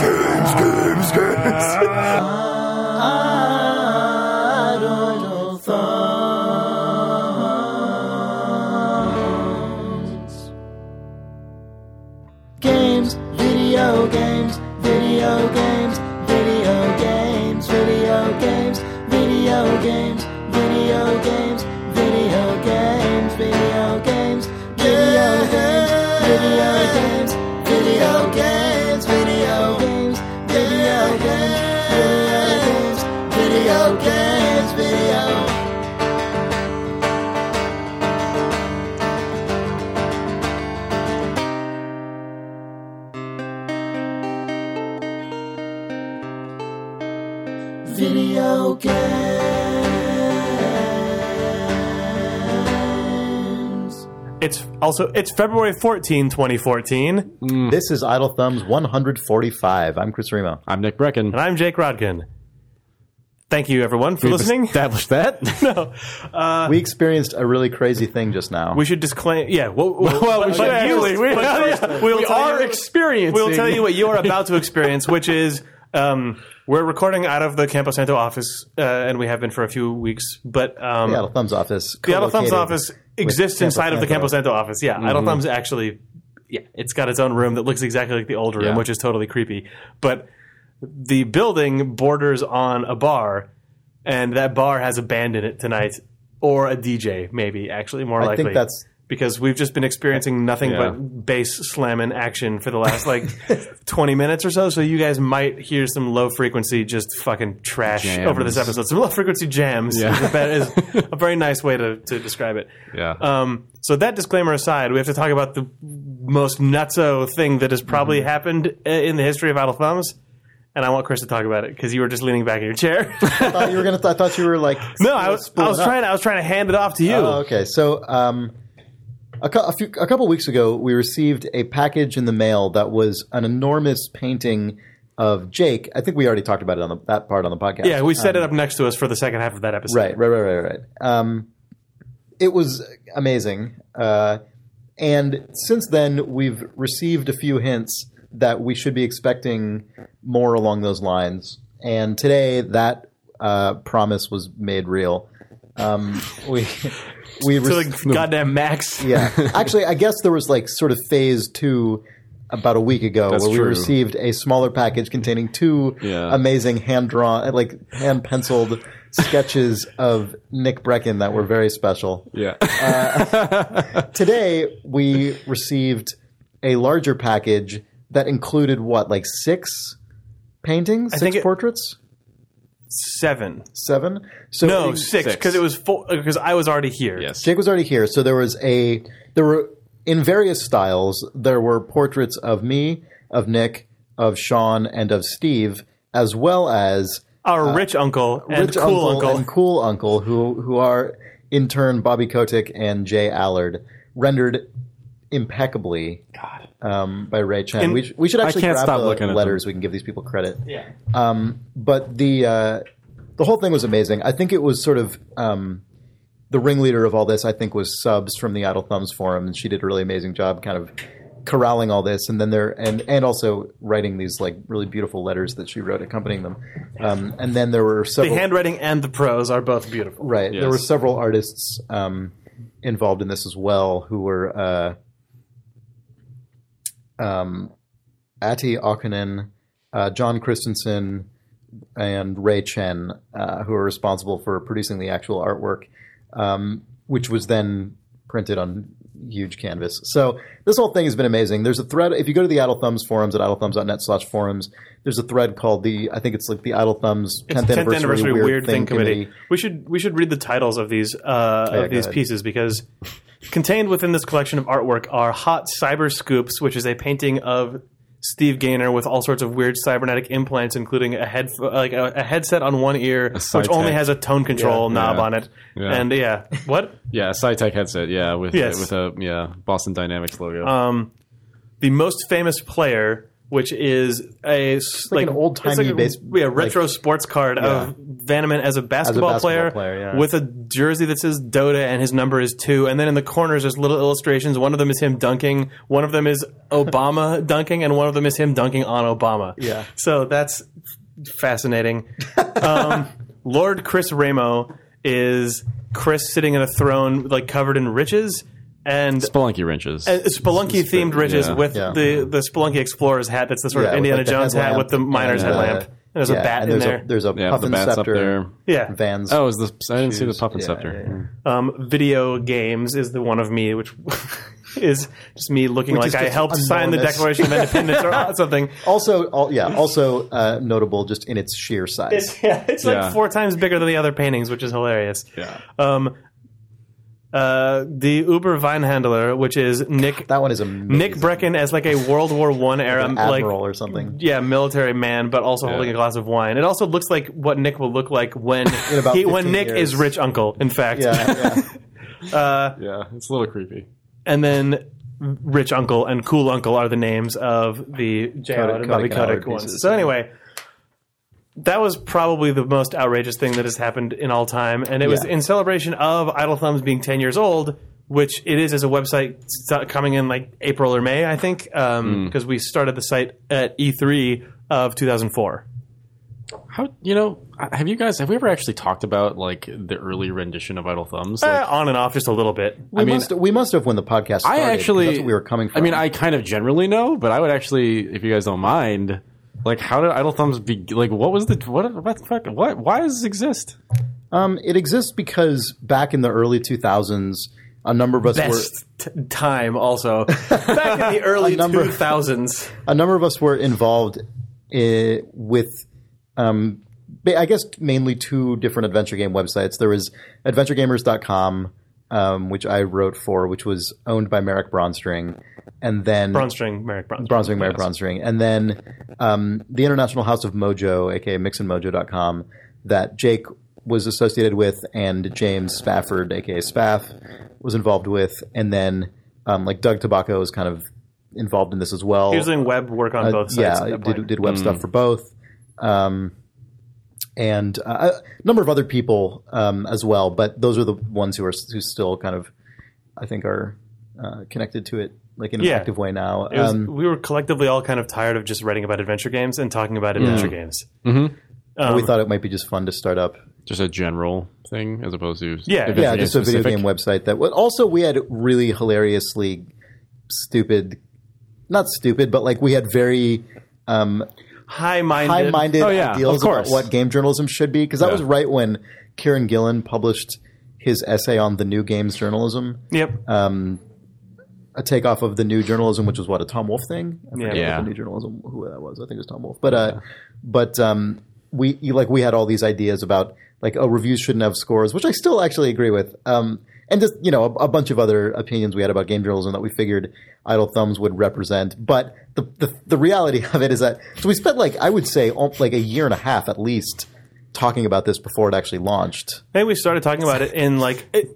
Køns, køns, køns. Ah. February 14, 2014, This is Idle Thumbs 145. I'm Chris Remo. I'm Nick Breckon. and I'm Jake Rodkin. Thank you everyone for We've listening. Established that. no, uh, we experienced a really crazy thing just now. we should disclaim. Yeah, well, well, well, we but- should actually- you- we- yeah. we'll tell are you- experiencing. We'll tell you what you're about to experience, which is um, we're recording out of the Campo Santo office, uh, and we have been for a few weeks. But um, the Idle Thumbs office. the Idle Thumbs office exists Campo inside of the Santo. Campo Santo office. Yeah, Idle Thumbs actually, yeah, it's got its own room that looks exactly like the old room, Yeah. which is totally creepy. But the building borders on a bar, and that bar has a band in it tonight, or a DJ, maybe actually more I likely. think that's because we've just been experiencing nothing Yeah. but bass slamming action for the last like 20 minutes or so. So you guys might hear some low frequency, just fucking trash Jams. over this episode. Some low frequency jams Yeah. is, a, is a very nice way to, to describe it. Yeah. Um, so that disclaimer aside, we have to talk about the most nutso thing that has probably Mm-hmm. happened in the history of Idle Thumbs. And I want Chris to talk about it because you were just leaning back in your chair. I thought you were gonna. I thought you were like. no, I was, I was up. trying. I was trying to hand it off to you. Oh, okay. So, um, a, cou- a, few, a couple weeks ago, we received a package in the mail that was an enormous painting of Jake. I think we already talked about it on the, that part on the podcast. yeah, we set it up next to us for the second half of that episode. Right, right, right, right, right. Um, it was amazing. Uh, and since then, we've received a few hints that we should be expecting more along those lines. And today, that uh, promise was made real. Um, we we To rec- the goddamn max. yeah. Actually, I guess there was like sort of phase two about a week ago That's where we received a smaller package containing two Yeah. amazing hand drawn, like hand penciled sketches of Nick Breckon that were very special. yeah. Uh, today, we received a larger package that included what, like six paintings, six think it- portraits, Seven. seven. So No, six. Six. Because it was full. Because I was already here. yes. Jake was already here, so there was a there were in various styles. There were portraits of me, of Nick, of Sean, and of Steve, as well as Our uh, rich uncle and rich cool uncle. and cool uncle, who who are in turn Bobby Kotick and J Allard, rendered impeccably God. um, by Ray Chen. And we, sh- we should I actually can't grab stop the looking at letters. We can give these people credit. yeah. Um, But the uh, the whole thing was amazing. I think it was sort of um, the ringleader of all this. I think was Subs from the Idle Thumbs forum, and she did a really amazing job, kind of corralling all this, and then there and and also writing these like really beautiful letters that she wrote accompanying them. Um, and then there were so. The handwriting and the prose are both beautiful. right. There were several artists um, involved in this as well who were uh, um, Ati Okunen, uh, John Christensen, and Ray Chen, uh, who are responsible for producing the actual artwork, um, which was then printed on huge canvas. So this whole thing has been amazing. There's a thread if you go to the Idle Thumbs forums at idlethumbs.net slash forums. There's a thread called the I think it's like the Idle Thumbs 10th, 10th anniversary, anniversary weird, thing, committee. We should we should read the titles of these uh, yeah, of these ahead. pieces because contained within this collection of artwork are Hot Cyber Scoops, which is a painting of Steve Gaynor with all sorts of weird cybernetic implants, including a head like a, a headset on one ear, which only has a tone control Yeah, knob yeah. on it, Yeah. and yeah, what Yeah, a Cytec headset. Yeah, with Yes. with a yeah Boston Dynamics logo. um, the most famous player which is a s- like an old-timey like base- yeah, retro sports card of Vanaman as a basketball, basketball player, player, yeah. with a jersey that says Dota and his number is two. And then in the corners, there's little illustrations. One of them is him dunking. One of them is Obama dunking, and one of them is him dunking on Obama. Yeah. So that's fascinating. um, Lord Chris Remo is Chris sitting in a throne like covered in riches and Spelunky wrenches. uh, Spelunky themed wrenches yeah. with Yeah. the the Spelunky Explorer's hat. That's the sort Yeah, of Indiana like, Jones hat with the miner's and, headlamp. And there's a bat and in there's there. A, there's a yeah, puff the and bat's up scepter. there. yeah. Vans. Oh, is the I didn't see the shoes. puff and Yeah, scepter. yeah, Um, video games is the one of me, which is just me looking Which like I just helped sign the. Declaration of Independence or something. Also, all, yeah, also uh, notable just in its sheer size. It's, yeah, it's Yeah. like four times bigger than the other paintings, which is hilarious. Yeah. Um, uh, the Uber Vine Handler, which is Nick that one is amazing. Nick Breckon as like a World War One era like admiral or something. yeah military man, but also Yeah. holding a glass of wine. It also looks like what Nick will look like when he, when Nick years. is rich uncle. In fact, Yeah, yeah. Yeah, it's a little creepy. and then Rich Uncle and Cool Uncle are the names of the J. Kodak- Allen and Bobby Kotick and Howard Kodak ones. pieces, So yeah. anyway, that was probably the most outrageous thing that has happened in all time, and it was in celebration of Idle Thumbs being ten years old. Which it is as a website st- coming in like April or May, I think, because we started the site at E3 of 2004. How you know? Have you guys have we ever actually talked about like the early rendition of Idle Thumbs? Like, Eh, on and off just a little bit. We, mean- must, we must have when the podcast started. I 'cause actually that's what we were coming from. I mean, I kind of generally know, but I would actually, if you guys don't mind, like, how did Idle Thumbs be? Like, what was the what? What? the fuck- What? Why does this exist? um, it exists because back in the early 2000s, a number of us were Best t- time also back in the early number- 2000s. a number of us were involved i with, um, I guess mainly two different adventure game websites. There was AdventureGamers.com, um, which I wrote for, which was owned by Marek Bronstring, and then Bronstring, Marek Bronstring. Bronstring, Marek Bronstring, and then um, the International House of Mojo, aka MixnMojo.com, that Jake was associated with, and James Spafford, aka Spaff, was involved with, and then um, like Doug Tabacco is kind of involved in this as well. He was doing web work on both sides. Uh, yeah, at that point. did, did web stuff for both, um, and uh, a number of other people um, as well. But those are the ones who are who still kind of, I think, are uh, connected to it like in an Yeah. active way now. Was, Um, we were collectively all kind of tired of just writing about adventure games and talking about adventure games. Um, we thought it might be just fun to start up. Just a general thing as opposed to Yeah. adventure Yeah, just a video specific? game website that. Well, also, we had really hilariously stupid, not stupid, but like we had very um, high-minded. high-minded Oh, yeah, ideals of course. about what game journalism should be because that Yeah. was right when Kieran Gillen published his essay on the new games journalism, Yep. a takeoff of the new journalism, which was what a Tom Wolfe thing. I forget Yeah. the new journalism who that was. I think it was Tom Wolfe, but uh, but um, we like we had all these ideas about like oh reviews shouldn't have scores, which I still actually agree with. Um, and just you know a, a bunch of other opinions we had about game journalism that we figured Idle Thumbs would represent. But the, the the reality of it is that so we spent like I would say like a year and a half at least talking about this before it actually launched. I think we started talking about it in like it,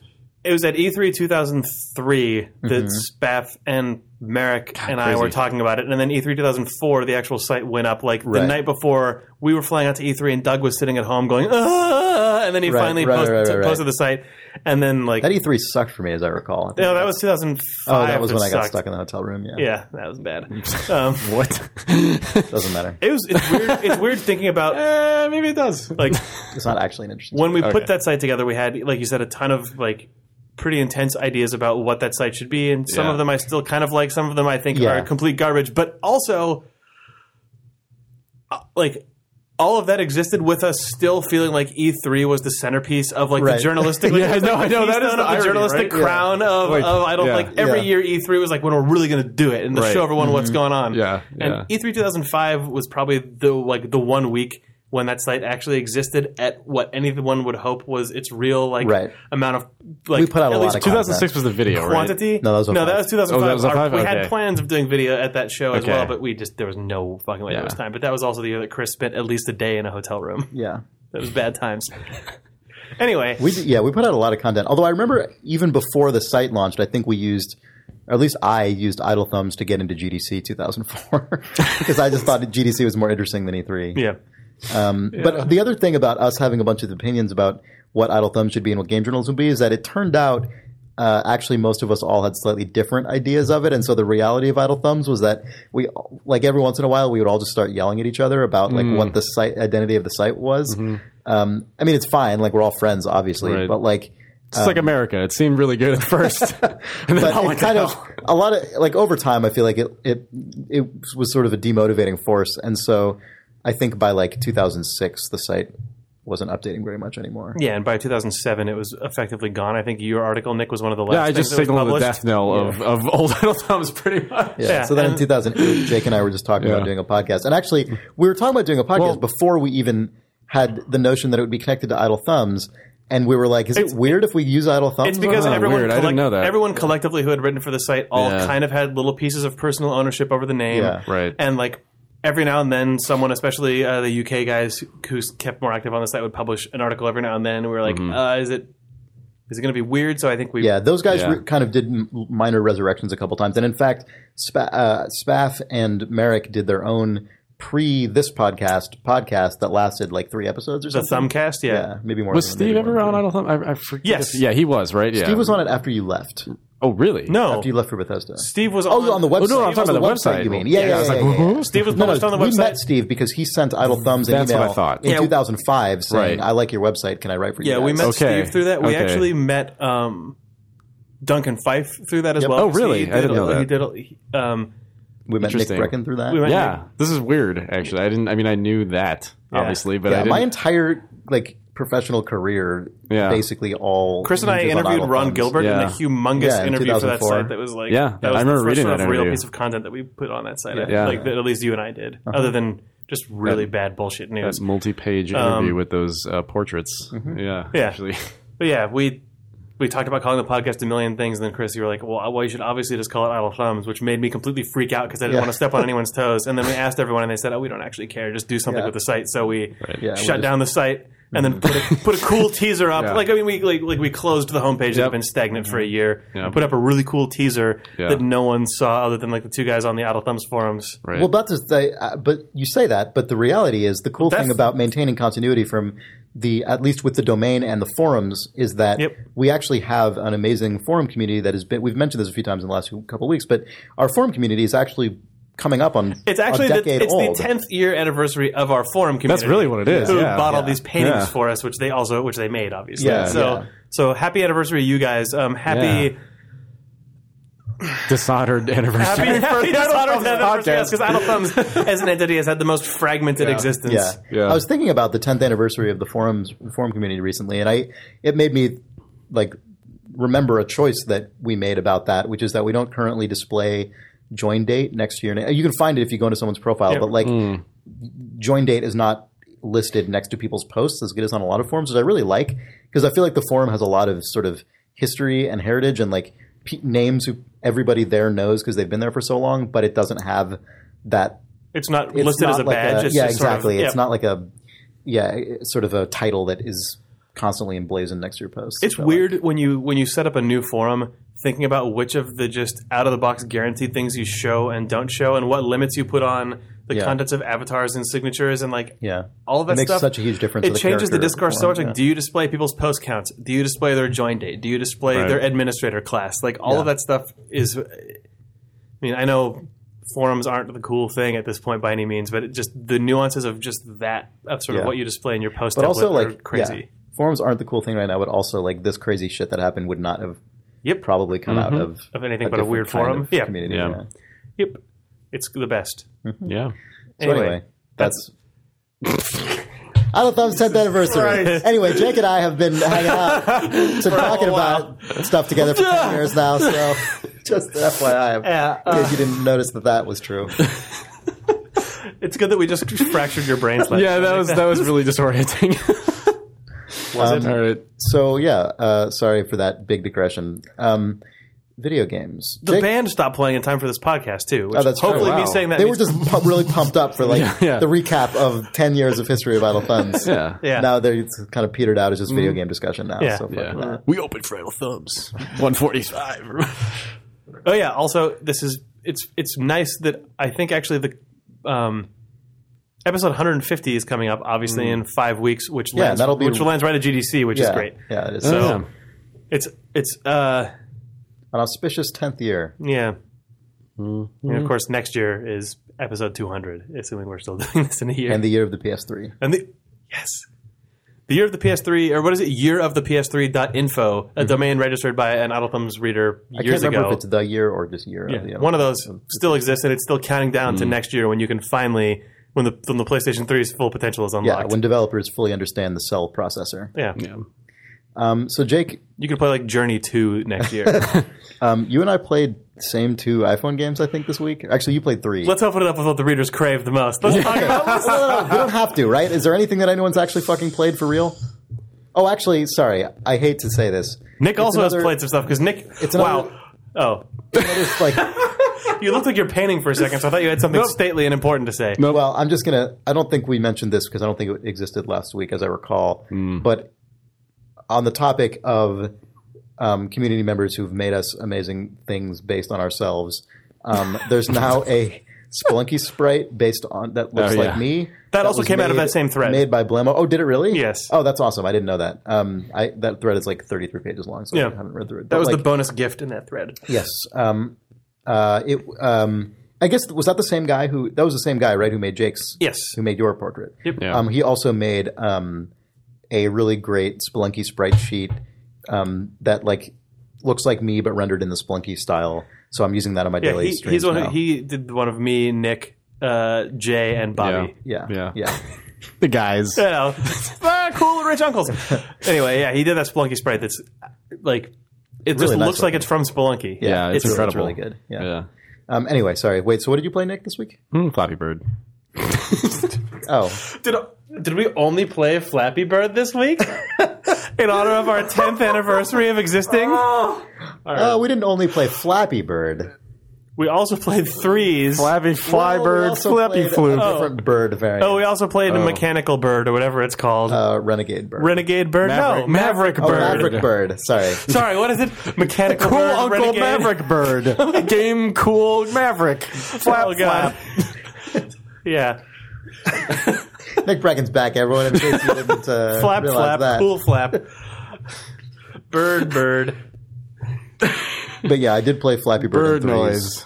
it was at E E3 2003 that Spaff and Marek and I crazy. were talking about it, and then E E3 2004 the actual site went up. Like the night before, we were flying out to E3, and Doug was sitting at home going, ah, and then he Right, finally right, right, right, right. posted the site, and then like That E3 sucked for me, as I recall. I no, that was 2005. oh, that was when I got sucked. stuck in the hotel room. Yeah, Yeah, that was bad. Um, What? doesn't matter. it was it's weird. It's weird thinking about Eh, maybe it does. like It's not actually an interesting. when we Okay. put that site together, we had, like you said, a ton of like pretty intense ideas about what that site should be, and some Yeah. of them I still kind of like. Some of them I think Yeah. are complete garbage. But also, uh, like. All of that existed with us still feeling like E3 was the centerpiece of like Right. the journalistic. Like, Yeah, was, no, I know, that is the the irony, journalistic right? Yeah. crown of, Like, of I don't yeah. like every Yeah. year E3 was like when we're really going to do it and Right. show everyone what's mm-hmm. going on. Yeah, and E E3 2005 was probably the like the one week when that site actually existed at what anyone would hope was its real like Right. amount of like We put out a at lot least of 2006 was the video, right? quantity. No, that was no, that was 2005. Oh, that was Our- 05? we had plans of doing video at that show as well, but we just there was no fucking way Yeah. there was time. But that was also the year that Chris spent at least a day in a hotel room. Yeah. That was bad times. anyway, We yeah, we put out a lot of content. Although I remember even before the site launched, I think we used or at least I used Idle Thumbs to get into GDC 2004 because I just thought GDC was more interesting than E3. Yeah. Um, But the other thing about us having a bunch of opinions about what Idle Thumbs should be and what game journalism would be is that it turned out uh, actually most of us all had slightly different ideas of it, and so the reality of Idle Thumbs was that we, like every once in a while, we would all just start yelling at each other about like what the site identity of the site was. Um, I mean, it's fine, like we're all friends, obviously, Right. but like. It's like America. It seemed really good at first, But it kind of a lot of like over time, I feel like it it it was sort of a demotivating force, and so I think by like 2006, the site wasn't updating very much anymore. Yeah, and by 2007, it was effectively gone. I think your article, Nick, was one of the last. Yeah, I just that was signaled the death knell of, of old Idle Thumbs, pretty much. Yeah. Yeah, so then in and- 2008, Jake and I were just talking Yeah. about doing a podcast, and actually we were talking about doing a podcast Well- before we even had the notion that it would be connected to Idle Thumbs. And we were like, "Is It's- it weird if we use Idle Thumbs?" It's because on it? everyone, weird. I didn't know that. everyone collectively who had written for the site all Yeah. kind of had little pieces of personal ownership over the name. Yeah. Right. And like every now and then, someone, especially uh, the UK guys who kept more active on the site, would publish an article every now and then. And we were like, Mm-hmm. uh, is it is it going to be weird? So I think we Yeah, those guys Yeah. re- kind of did m- minor resurrections a couple times, and in fact, Spa- uh, Spaff and Marek did their own pre this podcast podcast that lasted like three episodes or the something. Thumbcast. Yeah. Yeah, maybe more. Was than- Steve ever more on than- Idle Thumb? I, I forget. Yes. if- Yeah, he was, right? Yeah. Steve was on it after you left. Oh, really? No, After you left for Bethesda. Steve was Oh, on the website. no, I'm talking Oh, about the website. You mean? Yeah, Yeah, yeah, I was yeah, like, yeah, yeah. Steve was No, no, published on the website. we met Steve because he sent Idle Thumbs an That's what email I thought. in Yeah. 2005 saying, Right. "I like your website. Can I write for you?" Yeah, we met Okay. Steve through that. We Okay. actually met um, Duncan Fyfe through that as Yep. well. Oh, really? He I didn't did, know that. He did. he- Um, We met Nick Breckon through that. we met Yeah, this is weird. Actually, I didn't. I mean, I knew that obviously, but I didn't. my entire like professional career, Yeah. basically all. Chris and I interviewed Ron Thumbs. Gilbert in a humongous Yeah, in interview for that site. That was like Yeah, that was I remember the first reading sort that of real piece of content that we put on that site. I- Yeah. like that at least you and I did, Uh-huh. other than just really bad bullshit news. that multi-page interview with those uh, portraits. Yeah, Yeah. actually. But yeah, we we talked about calling the podcast a million things, and then Chris, you were like, "Well, well, you should obviously just call it Idle Thumbs," which made me completely freak out because I didn't Yeah. want to step on anyone's toes. And then we asked everyone, and they said, "Oh, we don't actually care. Just do something Yeah. with the site." So we Yeah, we shut just- down the site. And then put a, put a cool teaser up. Yeah. Like I mean, we like, like we closed the homepage that Yep. had been stagnant for a year. Yep. and Put up a really cool teaser Yeah. that no one saw other than like the two guys on the Idle Thumbs forums. Right. Well, that's just the, uh, but you say that, but the reality is the cool That's- thing about maintaining continuity from the at least with the domain and the forums is that Yep. we actually have an amazing forum community that has been. We've mentioned this a few times in the last couple of weeks, but our forum community is actually coming up on It's actually a the, it's old. the tenth year anniversary of our forum community. That's really what it is. Who Yeah. bought all these paintings Yeah. for us, which they also which they made, obviously. Yeah, so yeah. so happy anniversary, you guys. Um, happy Dishonored anniversary. happy happy dishonored anniversary podcast. because Idle Thumbs as an entity has had the most fragmented existence. Yeah. Yeah. I was thinking about the 10th anniversary of the forums forum community recently, and I it made me like remember a choice that we made about that, which is that we don't currently display join date next to your name. You can find it if you go into someone's profile, Yeah. but like Hmm. join date is not listed next to people's posts as it is on a lot of forums, which I really like because I feel like the forum has a lot of sort of history and heritage and like pe- names who everybody there knows because they've been there for so long, but it doesn't have that It's not it's listed not as a like badge. it's yeah, just sort of- exactly. it's not like a yeah, sort of a title that is constantly emblazoned next to your post. It's weird when you when you set up a new forum, thinking about which of the just out of the box guaranteed things you show and don't show, and what limits you put on the Yeah. contents of avatars and signatures, and like yeah, all of that it makes stuff. such a huge difference. It the changes the character of discourse so much. Like, yeah. do you display people's post counts? Do you display their join date? Do you display Right. their administrator class? Like all of that stuff is. I mean, I know forums aren't the cool thing at this point by any means, but it just the nuances of just that of sort Yeah. of what you display in your post but template also are like crazy. yeah, forums aren't the cool thing right now. But also like this crazy shit that happened would not have Yep. probably come out of Mm-hmm. Of anything but a different weird kind forum. of Yeah. community. Yeah. yeah. Yep. It's the best. yeah. So anyway, that's. Idle Thumb's 10th anniversary. Anyway, Jake and I have been hanging out to talking about stuff together for 10 years now, so just FYI, Yeah, in case you didn't notice that that was true. It's good that we just fractured your brains. Yeah, that was that was really disorienting. Was All right. So, yeah, uh, sorry for that big digression. Um, video games. The Jake- band stopped playing in time for this podcast too. Which Oh, that's true. hopefully me saying that they were just pu- really pumped up for like Yeah, yeah. the recap of 10 years of history of Idle Thumbs. Yeah. yeah. Now they're it's kind of petered out as just video game discussion now. Yeah. So Yeah. We opened for Idle Thumbs. 145. Oh yeah. Also, this is it's it's nice that I think actually the um, episode 150 is coming up, obviously in five weeks, which Yeah, lands, that'll be- which lands right at GDC, which yeah, is great. Yeah, it is. So Yeah. it's it's uh An auspicious tenth year. yeah. Mm-hmm. And of course, next year is episode 200, assuming we're still doing this in a year. And the year of the PS3. And the yes, the year of the PS3, or what is it? Year of the PS3.info, a domain registered by an Idle Thumbs reader Mm-hmm. I years can't remember ago. if it's the year or just year. of the Yeah, one of those still exists, and it's still counting down to next year when you can finally when the when the PlayStation 3's full potential is unlocked. Yeah, unlocked. when developers fully understand the cell processor. yeah. Yeah. Um, so Jake, you can play like Journey 2 next year. um, you and I played the same two iPhone games, I think, this week. Actually, you played three. Let's open it up with what the readers crave the most. Let's talk about no, no, no, we don't have to, right? Is there anything that anyone's actually fucking played for real? Oh, actually, sorry. I hate to say this. Nick It's also another- has played some stuff because Nick. It's wow. Oh, It's like, you looked like you're painting for a second, so I thought you had something stately and important to say. No, well, I'm just gonna. I don't think we mentioned this because I don't think it existed last week, as I recall. But on the topic of um, community members who've made us amazing things based on ourselves, um, there's now a Spelunky sprite based on that looks Oh, like me. That also was came out of that same thread. Made by Blemo. Oh, did it really? Yes. Oh, that's awesome. I didn't know that. Um, I, that thread is like 33 pages long, so Yeah. I haven't read through it. That was like, the bonus gift in that thread. Yes. Um, uh, it. Um, I guess was that the same guy who? That was the same guy, right? Who made Jake's? Yes. Who made your portrait? Yep. Yeah. Um, he also made um, a really great Spelunky sprite sheet um, that like looks like me but rendered in the Spelunky style. So I'm using that on my Yeah, daily he, streams he's one. now. Of, he did one of me, Nick, uh, Jay, and Bobby. yeah. Yeah. Yeah. The guys. You know, ah, cool rich uncles. anyway, yeah, he did that Spelunky sprite. That's like it just nice looks like it's from Spelunky. Yeah, it's, really- incredible. really good. Yeah. Yeah. Um, anyway, sorry. Wait. So what did you play, Nick, this week? Hmm, Flappy Bird. Oh, Did did we only play Flappy Bird this week in honor of our 10th anniversary of existing? oh, we didn't only play Flappy Bird. We also played threes. Flappy Fly Well, we Bird, also Flappy played Fluke. A different bird variant. Oh, we also played Oh. Mechanical Bird or whatever it's called. uh, Renegade Bird. Renegade Bird? Maverick- no, Maverick, Maverick oh, Bird. Maverick Bird. Sorry. Sorry, what is it? Mechanical Cool Bird, Uncle Renegade? Maverick Bird. Game Cool Maverick. Flap Oh, God. Flap. Yeah. Nick Breckon's back, everyone. In case you didn't uh, Flap, realize flap, that. cool flap. Bird, bird. But yeah, I did play Flappy Bird. Bird in threes. noise.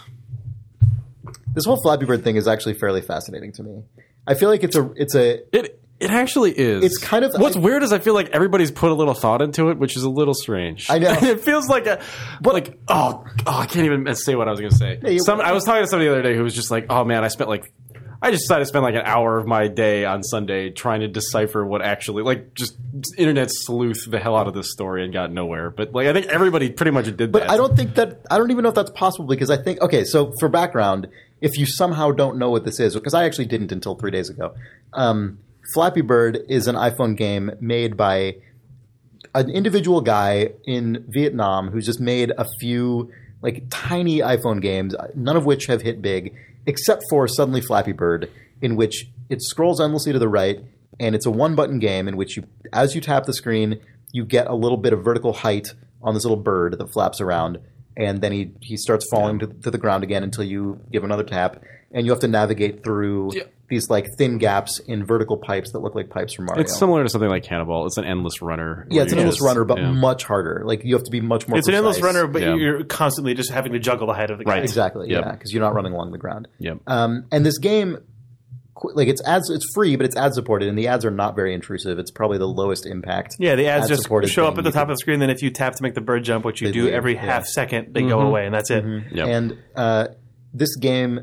This whole Flappy Bird thing is actually fairly fascinating to me. I feel like it's a it's a It it actually is. It's kind of- what's I- weird is I feel like everybody's put a little thought into it, which is a little strange. I know. it feels like a but like oh, oh I can't even say what I was gonna say. you- Some, I was talking to somebody the other day who was just like, oh man, I spent like. I just decided to spend like an hour of my day on Sunday trying to decipher what actually, like, just internet sleuth the hell out of this story and got nowhere. But like, I think everybody pretty much did But that. I don't think that I don't even know if that's possible because I think okay. So for background, if you somehow don't know what this is, because I actually didn't until three days ago, um, Flappy Bird is an iPhone game made by an individual guy in Vietnam who's just made a few like tiny iPhone games, none of which have hit big, except for Suddenly Flappy Bird, in which it scrolls endlessly to the right, and it's a one-button game in which you, as you tap the screen, you get a little bit of vertical height on this little bird that flaps around, and then he he starts falling to, to the ground again until you give another tap, and you have to navigate through Yeah. these like thin gaps in vertical pipes that look like pipes from Mario. It's similar to something like Canabalt. It's an endless runner. yeah, it's an where you endless just- runner, but yeah. much harder. Like you have to be much more. It's an endless precise. runner, but Yeah. you're constantly just having to juggle the height of the guy. Right. Exactly. Yep. Yeah, because you're not running along the ground. Yep. Um, and this game, qu- like it's ads, it's free, but it's ad supported, and the ads are not very intrusive. It's probably the lowest impact. Yeah, the ads just show up at the top can- of the screen. Then if you tap to make the bird jump, which you do leave, every yeah. half second, they go away, and that's it. Yep. And uh, this game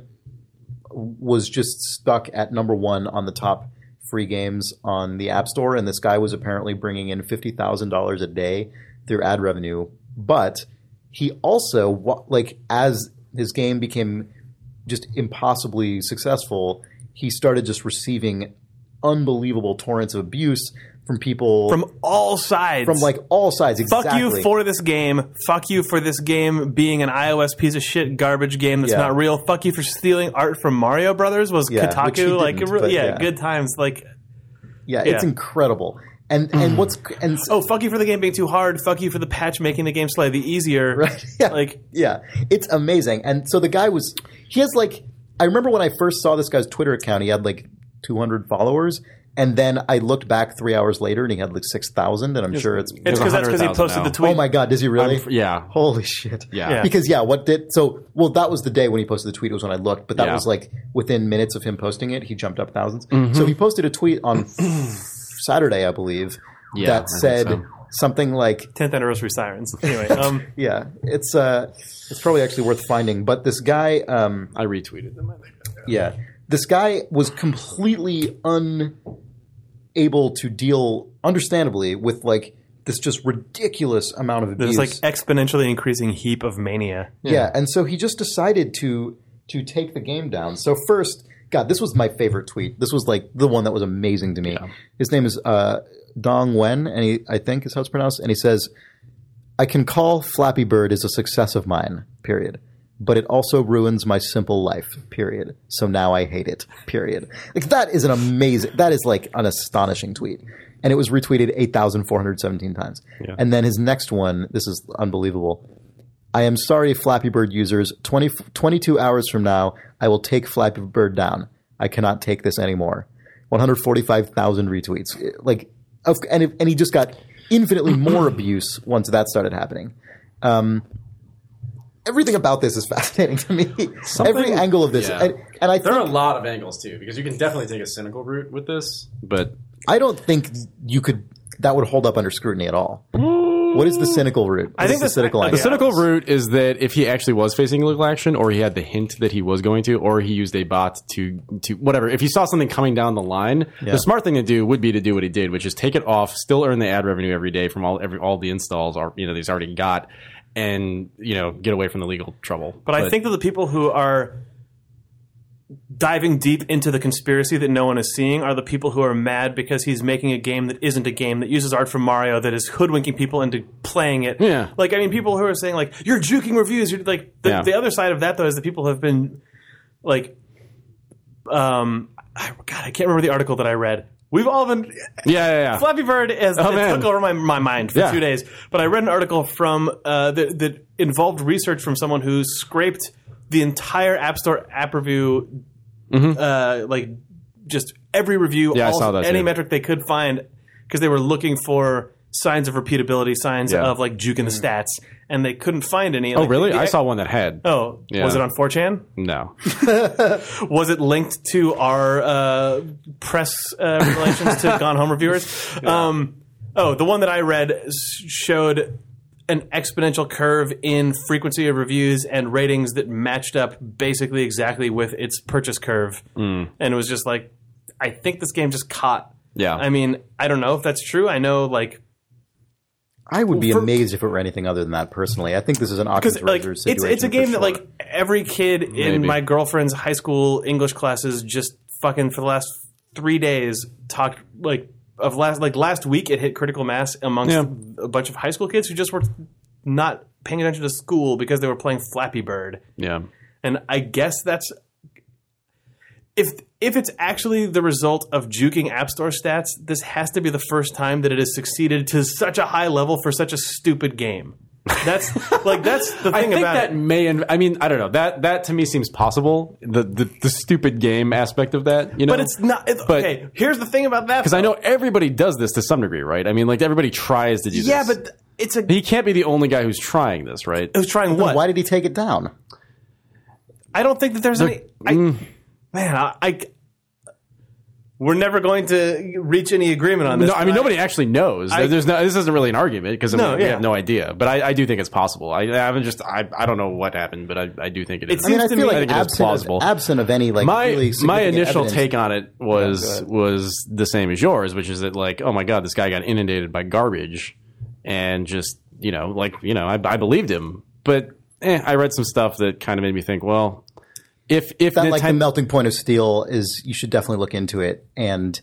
was just stuck at number one on the top free games on the App Store, and this guy was apparently bringing in fifty thousand dollars a day through ad revenue. But he also, like, as his game became just impossibly successful, he started just receiving unbelievable torrents of abuse from people From all sides. from like all sides. exactly. Fuck you for this game. Fuck you for this game being an iOS piece of shit garbage game that's Yeah. not real. Fuck you for stealing art from Mario Brothers. Was Yeah, Kotaku like didn't, yeah, yeah. good times like Yeah, it's incredible. And and what's and Oh, fuck you for the game being too hard. Fuck you for the patch making the game slightly easier. Right. Yeah. Like, yeah, it's amazing. And so the guy was he has like I remember when I first saw this guy's Twitter account, he had like 200 followers. And then I looked back three hours later, and he had like six thousand. And I'm sure it's. it's because that's because he posted now. the tweet. Oh my god! Does he really? I'm- yeah. Holy shit! Yeah. Yeah. Because yeah, what did so? Well, that was the day when he posted the tweet. Was when I looked, but that Yeah. was like within minutes of him posting it, he jumped up 1000s Mm-hmm. So he posted a tweet on Saturday, I believe, Yeah, that think said so. Something like 10th anniversary sirens. Anyway, um, yeah, it's uh, it's probably actually worth finding. But this guy, um, I retweeted them. I think. yeah, this guy was completely unable to deal, understandably, with like this just ridiculous amount of abuse. there's like exponentially increasing heap of mania. Yeah. and so he just decided to to take the game down. So first, God, this was my favorite tweet. This was like the one that was amazing to me. His name is uh, Dong Wen, and he I think is how it's pronounced. And he says, "I can call Flappy Bird is a success of mine. Period." But it also ruins my simple life. Period. So now I hate it. Period. Like that is an amazing. That is like an astonishing tweet, and it was retweeted eight thousand four hundred seventeen times. And then his next one. This is unbelievable. I am sorry, Flappy Bird users. 20, 22 hours from now, I will take Flappy Bird down. I cannot take this anymore. 145,000 retweets. Like, of, and, it- and he just got infinitely more abuse once that started happening. Um, everything about this is fascinating to me. Every angle of this. yeah. And, and I There are a lot of angles too, because you can definitely take a cynical route with this, but I don't think you could, that would hold up under scrutiny at all. What is the cynical route? What I think is the cynical I- The cynical route is that if he actually was facing legal action, or he had the hint that he was going to, or he used a bot to to whatever. If he saw something coming down the line, Yeah. the smart thing to do would be to do what he did, which is take it off, still earn the ad revenue every day from all every all the installs are you know that he's already got, and you know get away from the legal trouble. But, I think that the people who are diving deep into the conspiracy that no one is seeing are the people who are mad because he's making a game that isn't a game that uses art from Mario that is hoodwinking people into playing it. Yeah. Like I mean people who are saying like you're juking reviews, you're like the, Yeah. the other side of that though is that people have been like um I, God, I can't remember the article that I read. We've all been yeah, yeah, yeah. Flappy Bird is Oh, took over my, my mind for Yeah. two days. But I read an article from uh, that, that involved research from someone who scraped the entire App Store app review, uh, like just every review, Mm-hmm. Yeah, I all- saw that any too. metric they could find, because they were looking for signs of repeatability, signs Yeah. Of like juking the stats, and they couldn't find any. Oh, really? the- I saw one that had. Oh, Yeah. was it on 4chan? No. Was it linked to our uh, press uh, relations to Gone Home reviewers? Um, oh, the one that I read showed an exponential curve in frequency of reviews and ratings that matched up basically exactly with its purchase curve. Mm. And it was just like, I think this game just caught. Yeah. I mean, I don't know if that's true. I know, like, I would be for- amazed if it were anything other than that. Personally, I think this is an because Occam's like razor it's situation. it's a game for that like every kid in my girlfriend's high school English classes just fucking for the last three days talked like of last like last week it hit critical mass amongst Yeah. a bunch of high school kids who just were not paying attention to school because they were playing Flappy Bird Yeah. and I guess that's if if it's actually the result of juking App Store stats, this has to be the first time that it has succeeded to such a high level for such a stupid game. That's like that's the thing I thing think about that it. may. In, I mean, I don't know. That that to me seems possible. The the, the stupid game aspect of that, you know. But it's not. It's, But- okay, here's the thing about that. because I know everybody does this to some degree, right? I mean, like everybody tries to do Yeah, this. but it's a. he can't be the only guy who's trying this, right? Who's trying what? Why did he take it down? I don't think that there's any. I, mm. man, I, I. We're never going to reach any agreement on this. No, I mean nobody actually knows. I- There's no. This isn't really an argument because No, we yeah. have no idea. But I, I do think it's possible. I, I haven't just. I, I don't know what happened, but I, I do think it is. It I mean, I seems to feel me- like I think it is absent plausible. of, absent of any like my really my initial evidence- take on it was go ahead. was the same as yours, which is that like, oh my god, this guy got inundated by garbage, and just you know, like you know, I, I believed him, but eh, I read some stuff that kind of made me think, well, if if that like the melting point of steel is you should definitely look into it and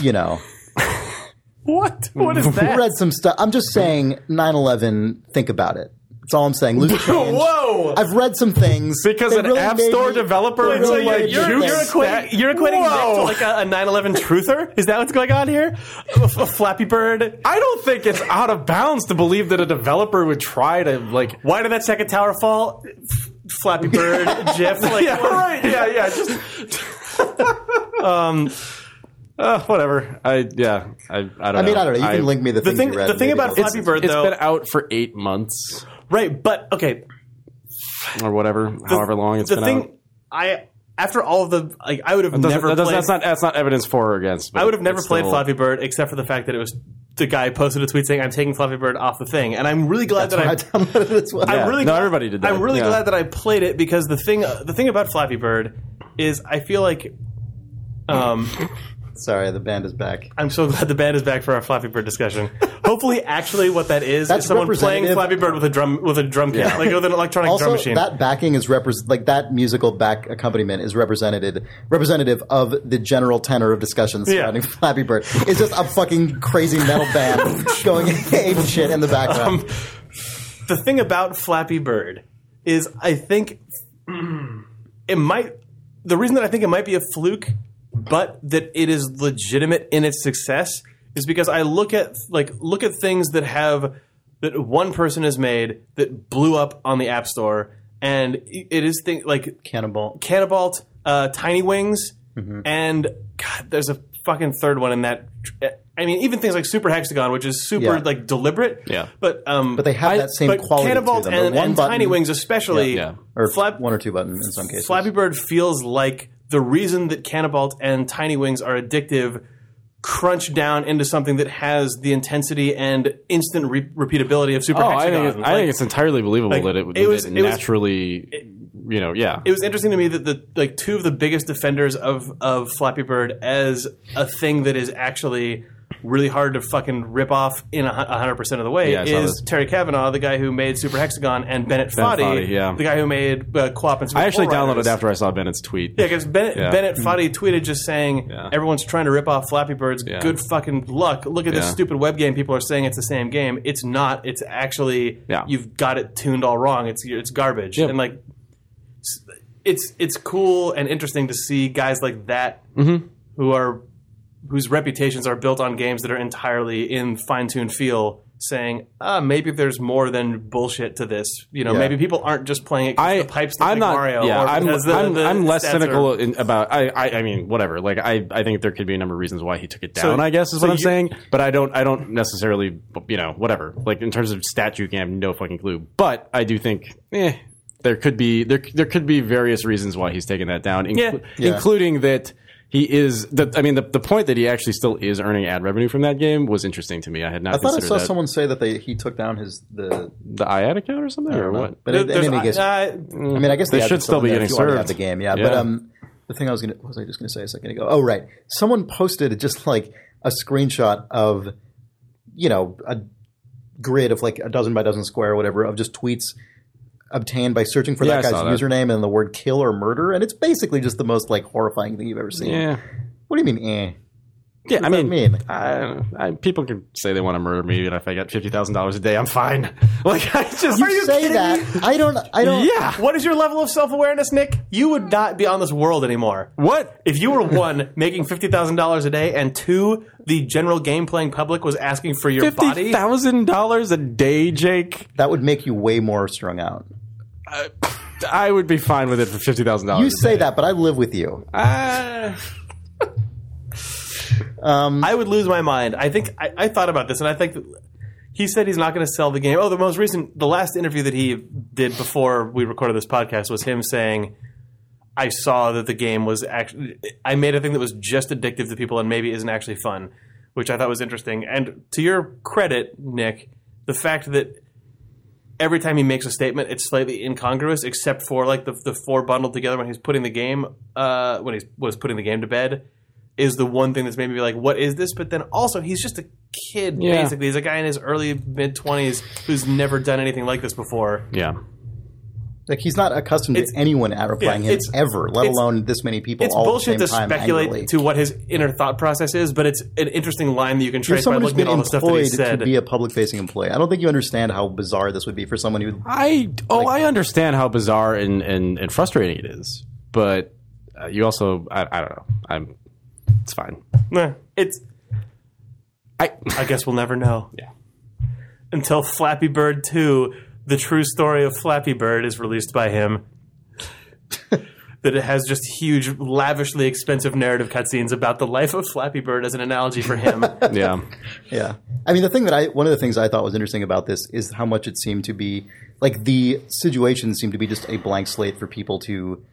you know what? What is I that? read some stuff i'm just saying 9-11 think about it That's all I'm saying. Loose change. Whoa! I've read some things Because They an really app store me- developer they who, really like, made me you're, you're equating, you're equating Nick to like a, a 9/11 truther. Is that what's going on here? A, a Flappy Bird. I don't think it's out of bounds to believe that a developer would try to like. Why did that second tower fall? Flappy Bird, Jeff. Like, Yeah, right. Yeah, yeah. Just. um. Uh, whatever. I yeah. I I don't know. I mean, I don't know. You can link me the, the thing- you read. the thing about Flappy Bird, It's though, been out for eight months right? But okay, or whatever, however long it's the been thing out. I after all of the like, I would have never that played. that's not that's not evidence for or against. I would have never played still- Flappy Bird except for the fact that it was the guy posted a tweet saying I'm taking Flappy Bird off the thing, and I'm really glad That's why I that I. downloaded it as well. I'm really No, glad, everybody did that. I'm really Yeah. glad that I played it because the thing the thing about Flappy Bird is I feel like um, Sorry, the band is back. I'm so glad the band is back for our Flappy Bird discussion. Hopefully, actually, what that is That's is someone playing representative. Flappy Bird with a drum with a drum kit, Yeah. like with an electronic Also, drum machine. that backing is repres like that musical back accompaniment is represented representative of the general tenor of discussions Yeah. surrounding Flappy Bird. It's just a fucking crazy metal band going ape shit in the background. Um, the thing about Flappy Bird is I think it might the reason that I think it might be a fluke, but that it is legitimate in its success is because I look at like look at things that have that one person has made that blew up on the App Store, and it is thing like Canabalt. Canabalt, uh, Tiny Wings, Mm-hmm. and God, there's a fucking third one in that. I mean, even things like Super Hexagon, which is super Yeah. like deliberate. Yeah. but um, But they have I- that same but quality to Canabalt them. The and, one and button- Tiny Wings, especially, Yeah. Or Flap- one or two buttons in some cases. Flappy Bird feels like the reason that Canabalt and Tiny Wings are addictive crunch down into something that has the intensity and instant re- repeatability of Super Oh, I think, it's, I think it's entirely believable like, that it, it was- that it was- naturally, you know, yeah. it was interesting to me that the like two of the biggest defenders of of Flappy Bird as a thing that is actually really hard to fucking rip off in a hundred percent of the way Yeah, is. Terry Cavanagh, the guy who made Super Hexagon, and Bennett Foddy, Foddy, yeah. the guy who made uh, QWOP and Super I actually downloaded after I saw Bennett's tweet. Yeah, because Bennett, Yeah. Bennett Foddy tweeted just saying everyone's trying to rip off Flappy Birds. Good fucking luck. Look at this stupid web game. People are saying it's the same game. It's not. It's actually you've got it tuned all wrong. It's it's garbage. Yep. And like it's it's cool and interesting to see guys like that Mm-hmm. who are whose reputations are built on games that are entirely in fine tuned feel. Saying, ah, maybe there's more than bullshit to this. You know, Yeah. maybe people aren't just playing it 'cause I, the pipes look I'm like not. Mario. yeah, or I'm, the- I'm, the I'm less cynical are- in, about. I, I, I mean, whatever. Like, I, I think there could be a number of reasons why he took it down. So- I guess is so what I'm you- saying. But I don't. I don't necessarily. You know, whatever. Like in terms of stat juking, I have no fucking clue. But I do think. Eh, there could be there there could be various reasons why he's taken that down, inclu- Yeah. Yeah. including that he is. The, I mean, the, the point that he actually still is earning ad revenue from that game was interesting to me. I had not I thought I saw that. someone say that they he took down his the. the IAD account or something, or know. what? But in, in There's- any case, I uh, mean, I guess They the should still be getting if you already served. the game, yeah. Yeah. But um, the thing I was gonna was I just gonna say a second ago? Oh, right. Someone posted just like a screenshot of, you know, a grid of like a dozen by dozen square or whatever of just tweets obtained by searching for Yeah, that guy's that. username and the word kill or murder, and it's basically just the most like horrifying thing you've ever seen. Yeah. What do you mean? Eh? Yeah, I mean, mean? I, I, people can say they want to murder me, and if I get fifty thousand dollars a day, I'm fine. Like I just, You, say that. I don't. I don't. Yeah. What is your level of self awareness, Nick? You would not be on this world anymore. What? If you were one making fifty thousand dollars a day, and two, the general game playing public was asking for your Fifty body. thousand dollars a day, Jake? That would make you way more strung out. I would be fine with it for fifty thousand dollars. You say that, but I live with you. Uh, I would lose my mind. I think I, I thought about this, and I think he said he's not going to sell the game. Oh, the most recent, the last interview that he did before we recorded this podcast was him saying, "I saw that the game was actually. I made a thing that was just addictive to people and maybe isn't actually fun." Which I thought was interesting. And to your credit, Nick, the fact that every time he makes a statement, it's slightly incongruous, except for like the the four bundled together when he's putting the game uh, when he was putting the game to bed, is the one thing that's made me be like, what is this? But then also he's just a kid Yeah. basically. He's a guy in his early mid twenties who's never done anything like this before. yeah. Like he's not accustomed It's- to anyone out replying yeah, him ever, let alone this many people It's all bullshit at the to time. speculate angrily. to what his inner thought process is, but it's an interesting line that you can You're trace by someone who's looking been at all the stuff that he employed said. to be a public-facing employee. I don't think you understand how bizarre this would be for someone who. I oh I understand how bizarre and, and, and frustrating it is, but uh, you also I, I don't know I'm it's fine. Nah, it's. I I guess we'll never know yeah until Flappy Bird Two: The True Story of Flappy Bird is released by him. that it has just huge, lavishly expensive narrative cutscenes about the life of Flappy Bird as an analogy for him. yeah Yeah, I mean, the thing that I one of the things I thought was interesting about this is how much it seemed to be like the situation seemed to be just a blank slate for people to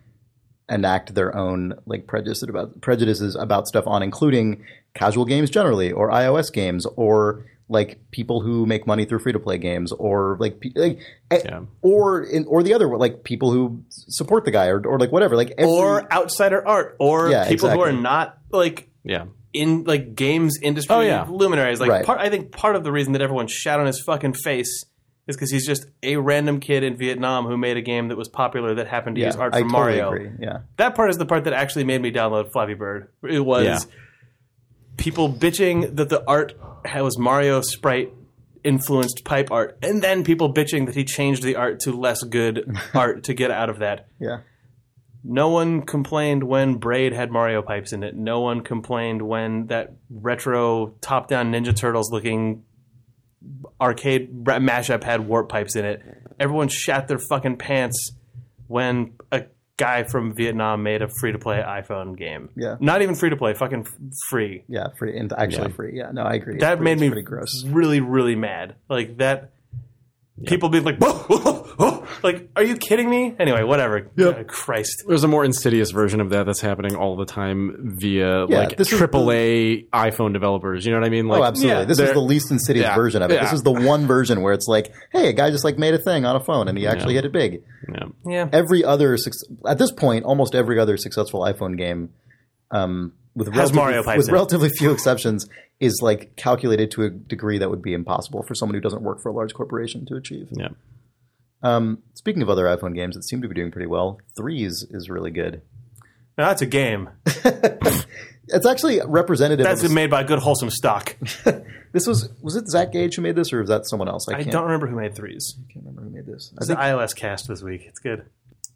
enact their own like prejudices about prejudices about stuff on, including casual games generally, or iOS games, or like people who make money through free to play games, or like like eh, Yeah. or in, or the other like people who support the guy, or or like whatever, like every, or outsider art, or Yeah, people who are not like yeah in like games industry Oh, yeah. luminaries. Like Right. part, I think part of the reason that everyone shat on his fucking face is because he's just a random kid in Vietnam who made a game that was popular that happened to yeah, use art I from totally Mario. agree. Yeah, That part is the part that actually made me download Flappy Bird. It was Yeah. people bitching that the art was Mario sprite influenced pipe art, and then people bitching that he changed the art to less good art to get out of that. yeah. No one complained when Braid had Mario pipes in it. No one complained when that retro top-down Ninja Turtles looking arcade mashup had warp pipes in it. Everyone shat their fucking pants when a guy from Vietnam made a free-to-play iPhone game. Yeah. Not even free-to-play, fucking f- free. Yeah, free and actually free. Yeah, no, I agree. That pretty- made it's me pretty gross. really, really mad. Like that. People being like, whoa, whoa, whoa. like, are you kidding me? Anyway, whatever. Uh, Christ. there's a more insidious version of that that's happening all the time via Yeah, like this is AAA iPhone developers. You know what I mean? Like Oh, absolutely. yeah, this is the least insidious Yeah, version of it. This is the one version where it's like, hey, a guy just like made a thing on a phone and he actually hit it big. yeah. Yeah. Every other suc- at this point, almost every other successful iPhone game, um, with relatively, Mario pipes with in relatively few exceptions, is like calculated to a degree that would be impossible for someone who doesn't work for a large corporation to achieve. yeah. Um, speaking of other iPhone games that seem to be doing pretty well, Threes is really good. Now, that's a game. It's actually representative. That's of, made by good wholesome stock. this was was it Zach Gage who made this, or was that someone else? I, I don't remember who made threes. I can't remember who made this. I It's think an iOS cast this week. It's good.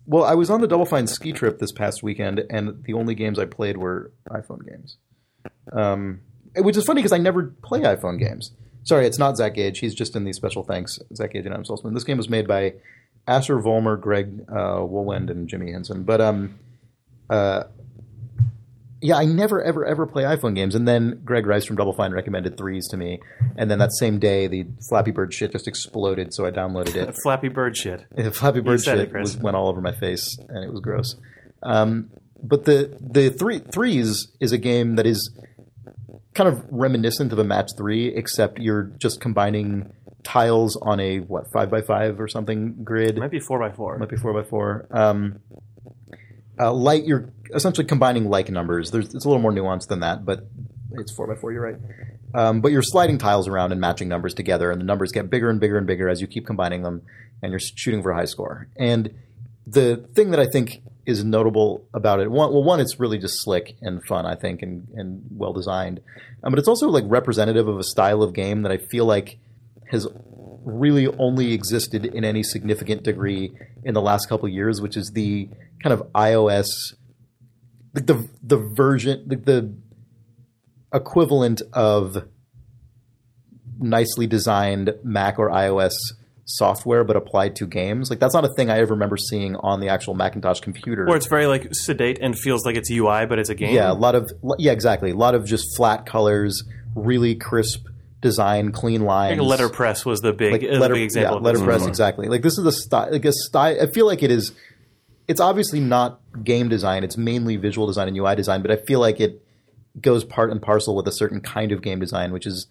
Well, I was on the Double Fine ski trip this past weekend, and the only games I played were iPhone games. Um, which is funny because I never play iPhone games. Sorry, it's not Zach Gage. He's just in the special thanks. Zach Gage and Adam Saltsman. This game was made by Asher Vollmer, Greg uh, and Jimmy Hinson. But um, uh, yeah, I never ever ever play iPhone games. And then Greg Rice from Double Fine recommended threes to me, and then that same day the Flappy Bird shit just exploded, so I downloaded it. Flappy Bird shit. The Flappy Bird said it, shit was, went all over my face, and it was gross. Um, but the the three threes is a game that is kind of reminiscent of a match three, except you're just combining tiles on a what five by five or something grid. It might be four by four. Might be four by four. Um, uh, light, you're essentially combining like numbers. There's it's a little more nuanced than that, but it's four by four. You're right. Um, but you're sliding tiles around and matching numbers together, and the numbers get bigger and bigger and bigger as you keep combining them, and you're shooting for a high score. And the thing that I think is notable about it, one, well, one, it's really just slick and fun, I think, and, and well designed. Um, but it's also like representative of a style of game that I feel like has really only existed in any significant degree in the last couple years, which is the kind of iOS, the the, the version, the, the equivalent of nicely designed Mac or iOS software, but applied to games. Like that's not a thing I ever remember seeing on the actual Macintosh computer. Where it's very like sedate and feels like it's UI, but it's a game. Yeah, a lot of yeah, exactly. A lot of just flat colors, really crisp design, clean I lines. think letterpress was the big, like uh, the letter, big example. yeah, letterpress exactly. Like this is a style. Like a style. I feel like it is. It's obviously not game design. It's mainly visual design and UI design. But I feel like it goes part and parcel with a certain kind of game design, which is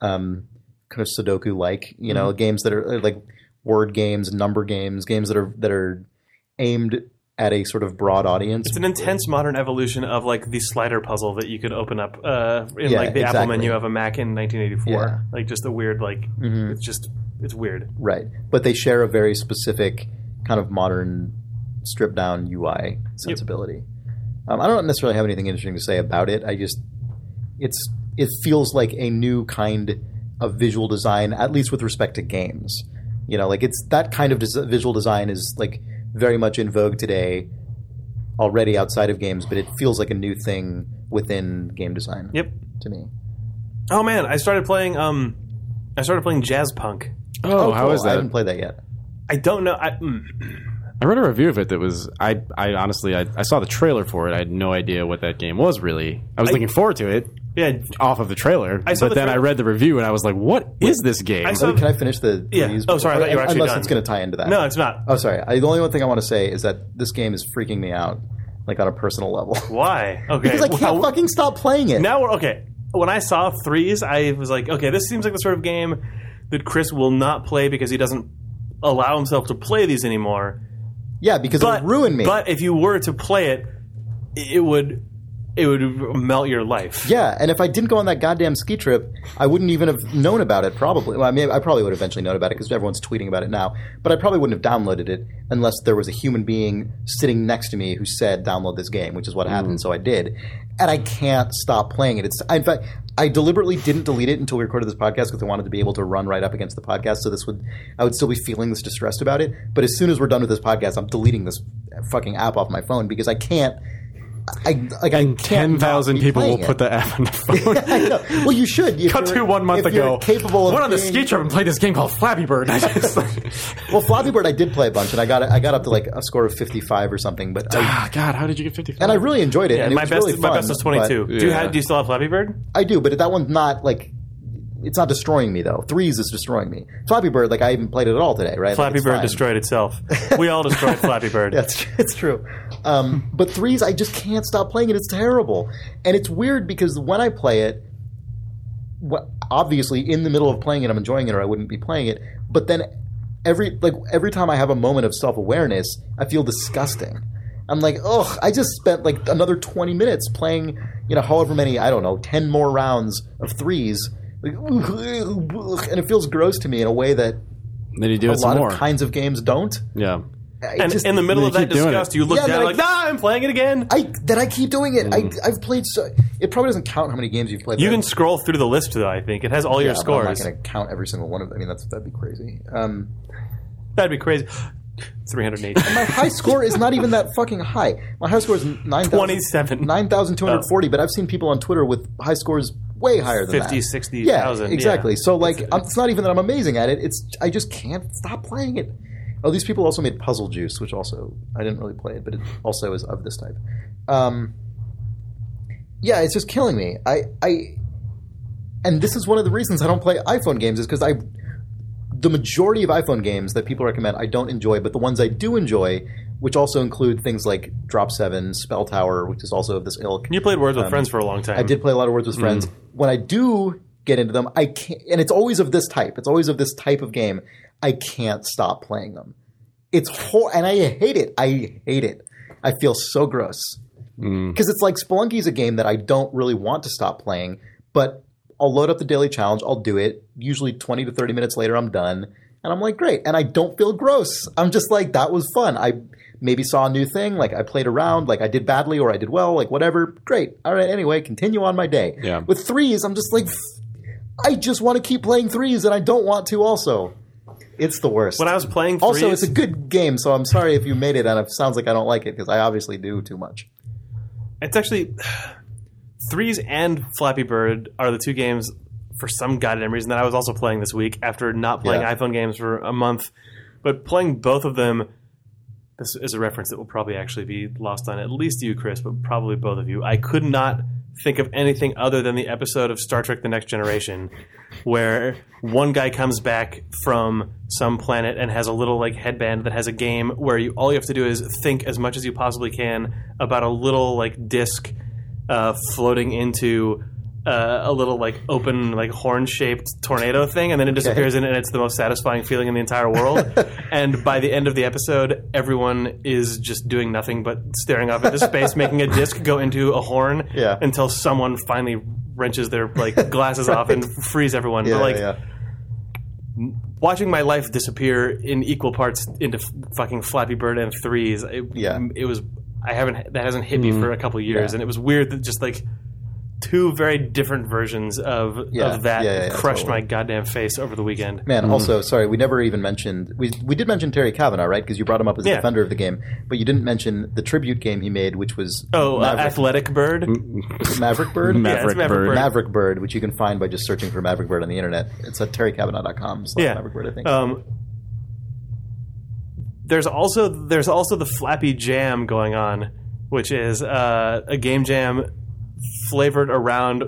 um, kind of Sudoku like. You Mm-hmm. know, games that are uh, like word games, number games, games that are that are aimed at a sort of broad audience. It's an intense modern evolution of like the slider puzzle that you could open up uh, in Yeah, like the Apple menu of a Mac in 1984. Yeah. Mm-hmm. Like just a weird like it's just it's weird. Right. But they share a very specific kind of modern, stripped down UI sensibility. Um, I don't necessarily have anything interesting to say about it. I just it's it feels like a new kind of visual design, at least with respect to games. You know, like it's that kind of des- visual design is like very much in vogue today already outside of games, but it feels like a new thing within game design. Yep. To me. Oh man, I started playing. Um, I started playing jazz punk. Oh, how cool. is I that? haven't played that yet. I don't know. I, mm, I read a review of it that was I I honestly I, I saw the trailer for it. I had no idea what that game was really. I was I- looking forward to it yeah, off of the trailer, I saw but the then I read the review and I was like, "What is this game?" I saw- Can I finish the Yeah. threes Oh, sorry, I thought you were actually Unless done. it's going to tie into that. no, it's not. Oh, sorry. I, the only one thing I want to say is that this game is freaking me out, like on a personal level. Why? Okay, because I can't Well, fucking stop playing it. now we're okay. When I saw threes, I was like, okay, this seems like the sort of game that Chris will not play because he doesn't allow himself to play these anymore. Yeah, because But it would ruin me. But if you were to play it, it would it would melt your life. yeah, and if I didn't go on that goddamn ski trip, I wouldn't even have known about it. Probably, well, I mean, I probably would have eventually known about it because everyone's tweeting about it now. But I probably wouldn't have downloaded it unless there was a human being sitting next to me who said, "Download this game," which is what happened. Mm. So I did, and I can't stop playing it. It's in fact, I deliberately didn't delete it until we recorded this podcast because I wanted to be able to run right up against the podcast. So this would, I would still be feeling this distressed about it. But as soon as we're done with this podcast, I'm deleting this fucking app off my phone because I can't. I like I can't. Ten thousand people will playing put it. the app on the phone. I know. Well, you should. If Cut you're- to one month if you're ago. Capable of went on the ski trip and played this game called Flappy Bird. I just, Well, Flappy Bird, I did play a bunch, and I got I got up to like a score of fifty five or something. But I, ah, God, how did you get fifty? and I really enjoyed it. Yeah, and it my was best really my fun, best was twenty two. but Do you have do you still have Flappy Bird? I do, but that one's not like. It's not destroying me though. Threes is destroying me. Flappy Bird, like I haven't played it at all today, right? Flappy it's Bird fine. destroyed itself. We all destroyed Flappy Bird. Yeah, it's, true. Um, but threes, I just can't stop playing it. It's terrible, and it's weird because when I play it, what, obviously in the middle of playing it, I'm enjoying it, or I wouldn't be playing it. But then every like every time I have a moment of self awareness, I feel disgusting. I'm like, ugh! I just spent like another 20 minutes playing, you know, however many I don't know, 10 more rounds of threes. Like, and it feels gross to me in a way that Then you do a it lot more. of kinds of games don't. yeah. I And just- in the middle of that keep doing it. disgust, you look Yeah, down then I- like, nah, I'm playing it again. I that I keep doing it. Mm. I I've played so. It probably doesn't count how many games you've played. You can scroll through the list though. I think it has all your scores. but I'm not going to count every single one of them. I mean, that's that'd be crazy. Um, That'd be crazy. Three hundred eighty. my high score is not even that fucking high. My high score is nine 27. nine thousand two hundred forty. But I've seen people on Twitter with high scores way higher than 50, that. 60,000, Yeah, yeah. exactly. So like, it's not even that I'm amazing at it. It's I just can't stop playing it. Oh, these people also made Puzzle Juice, which also I didn't really play it, but it also is of this type. Um, yeah, it's just killing me. I I and this is one of the reasons I don't play iPhone games is because I the majority of iPhone games that people recommend I don't enjoy, but the ones I do enjoy, which also include things like Drop Seven, Spell Tower, which is also of this ilk. You played Words with um, Friends for a long time. I did play a lot of Words with hmm. Friends. When I do get into them, I can't, and it's always of this type. It's always of this type of game. I can't stop playing them. It's hor- and I hate it. I hate it. I feel so gross hmm. because it's like Spelunky is a game that I don't really want to stop playing, but I'll load up the daily challenge. I'll do it. Usually twenty to thirty minutes later, I'm done, and I'm like, great. And I don't feel gross. I'm just like, that was fun. I maybe saw a new thing. Like I played around. Like I did badly or I did well. Like whatever. Great. All right. Anyway, continue on my day. Yeah. With threes, I'm just like, I just want to keep playing threes, and I don't want to. Also, it's the worst. When I was playing threes, also, it's a good game, so I'm sorry if you made it and it sounds like I don't like it because I obviously do too much. It's actually Threes and Flappy Bird are the two games for some goddamn reason that I was also playing this week after not playing Yeah. iPhone games for a month, but playing both of them. This is a reference that will probably actually be lost on at least you, Chris, but probably both of you. I could not think of anything other than the episode of Star Trek: The Next Generation, where one guy comes back from some planet and has a little like headband that has a game where you all you have to do is think as much as you possibly can about a little like disc uh, floating into uh, a little like open like horn shaped tornado thing, and then it disappears in and it's the most satisfying feeling in the entire world. and by the end of the episode, everyone is just doing nothing but staring off into space, making a disc go into a horn Yeah. until someone finally wrenches their like glasses off and frees everyone. Yeah, but like yeah. watching my life disappear in equal parts into f- fucking Flappy Bird and threes. It, Yeah. it was. I haven't. That hasn't hit me for a couple years, Yeah. and it was weird that just like two very different versions of Yeah. of that Yeah, yeah, yeah, crushed totally. my goddamn face over the weekend. Man, also, sorry, we never even mentioned. We, we did mention Terry Cavanagh, right? Because you brought him up as a Yeah. defender of the game, but you didn't mention the tribute game he made, which was Oh, uh, Athletic Bird. Maverick Bird? Yeah, Maverick Maverick Bird. Bird. Maverick Bird, which you can find by just searching for Maverick Bird on the internet. It's at terrycavanagh.com slash yeah. Maverick Bird, I think. Um, there's also there's also the Flappy Jam going on, which is uh, a game jam flavored around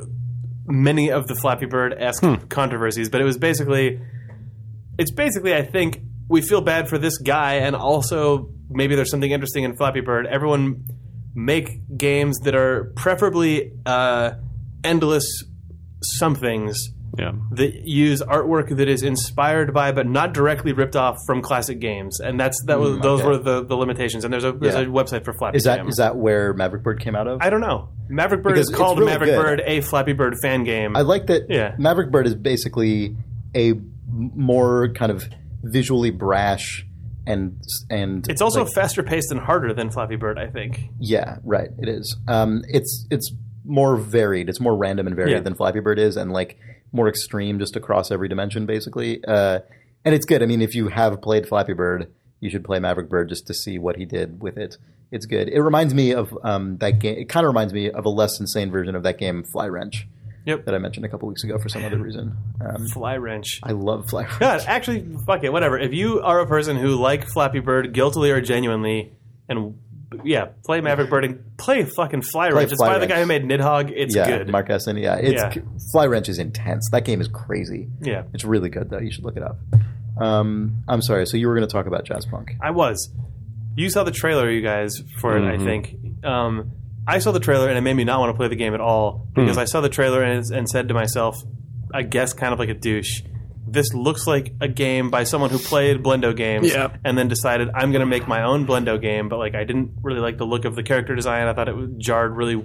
many of the Flappy Bird esque controversies. But it was basically, it's basically I think we feel bad for this guy, and also maybe there's something interesting in Flappy Bird. Everyone make games that are preferably uh, endless somethings Yeah. that use artwork that is inspired by but not directly ripped off from classic games and that's that was those okay. were the, the limitations and there's a there's Yeah. a website for Flappy is that Jam. is that where Maverick Bird came out of? I don't know Maverick Bird Because is it's called really Maverick good. Bird a Flappy Bird fan game I like that Yeah. Maverick Bird is basically a m- more kind of visually brash and and it's also like, faster paced and harder than Flappy Bird I think yeah right it is um it's it's more varied it's more random and varied Yeah. than Flappy Bird is and like more extreme just across every dimension basically. Uh and it's good. I mean if you have played Flappy Bird you should play Maverick Bird just to see what he did with it. It's good. It reminds me of um that game it kind of reminds me of a less insane version of that game Fly Wrench Yep. that I mentioned a couple weeks ago for some other reason. Um, Fly Wrench. I love Fly Wrench. God actually fuck it whatever. If you are a person who like Flappy Bird guiltily or genuinely and yeah play Maverick Bird and play fucking Fly Wrench it's by the guy who made Nidhogg it's yeah, good Mark Essen. Yeah, it's Yeah. Fly Wrench is intense. That game is crazy. yeah It's really good though. You should look it up. Um, I'm sorry. So you were going to talk about Jazz Punk. I was. You saw the trailer, you guys, for it. I Mm-hmm. think. Um, I saw the trailer and it made me not want to play the game at all because I saw the trailer and, and said to myself, I guess, kind of like a douche. This looks like a game by someone who played Blendo games Yeah. and then decided I'm going to make my own Blendo game. But like, I didn't really like the look of the character design. I thought it jarred really,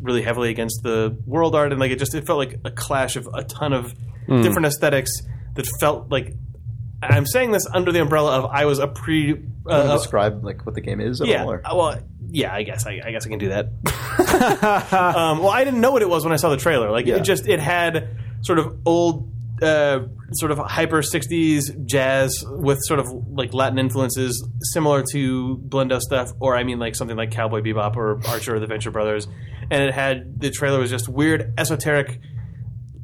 really heavily against the world art, and like it just it felt like a clash of a ton of Hmm. different aesthetics that felt like. I'm saying this under the umbrella of I was a pre. Uh, describe like what the game is? At yeah. all, or- uh, Well, yeah. I guess I, I guess I can do that. um, well, I didn't know what it was when I saw the trailer. Like Yeah. it just it had sort of old, uh, sort of hyper '60s jazz with sort of like Latin influences, similar to Blendo stuff, or I mean like something like Cowboy Bebop or Archer or the Venture Brothers. And it had the trailer was just weird, esoteric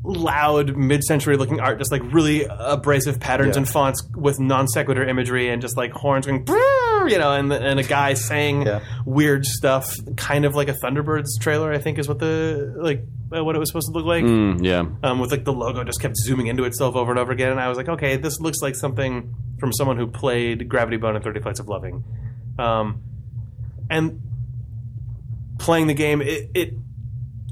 loud mid-century looking art just like really abrasive patterns Yeah. and fonts with non sequitur imagery and just like horns going you know and and a guy saying Yeah. weird stuff kind of like a thunderbirds trailer i think is what the like uh, what it was supposed to look like Mm, yeah. um, with like the logo just kept zooming into itself over and over again and i was like okay this looks like something from someone who played gravity bone and 30 flights of loving um, and playing the game it, it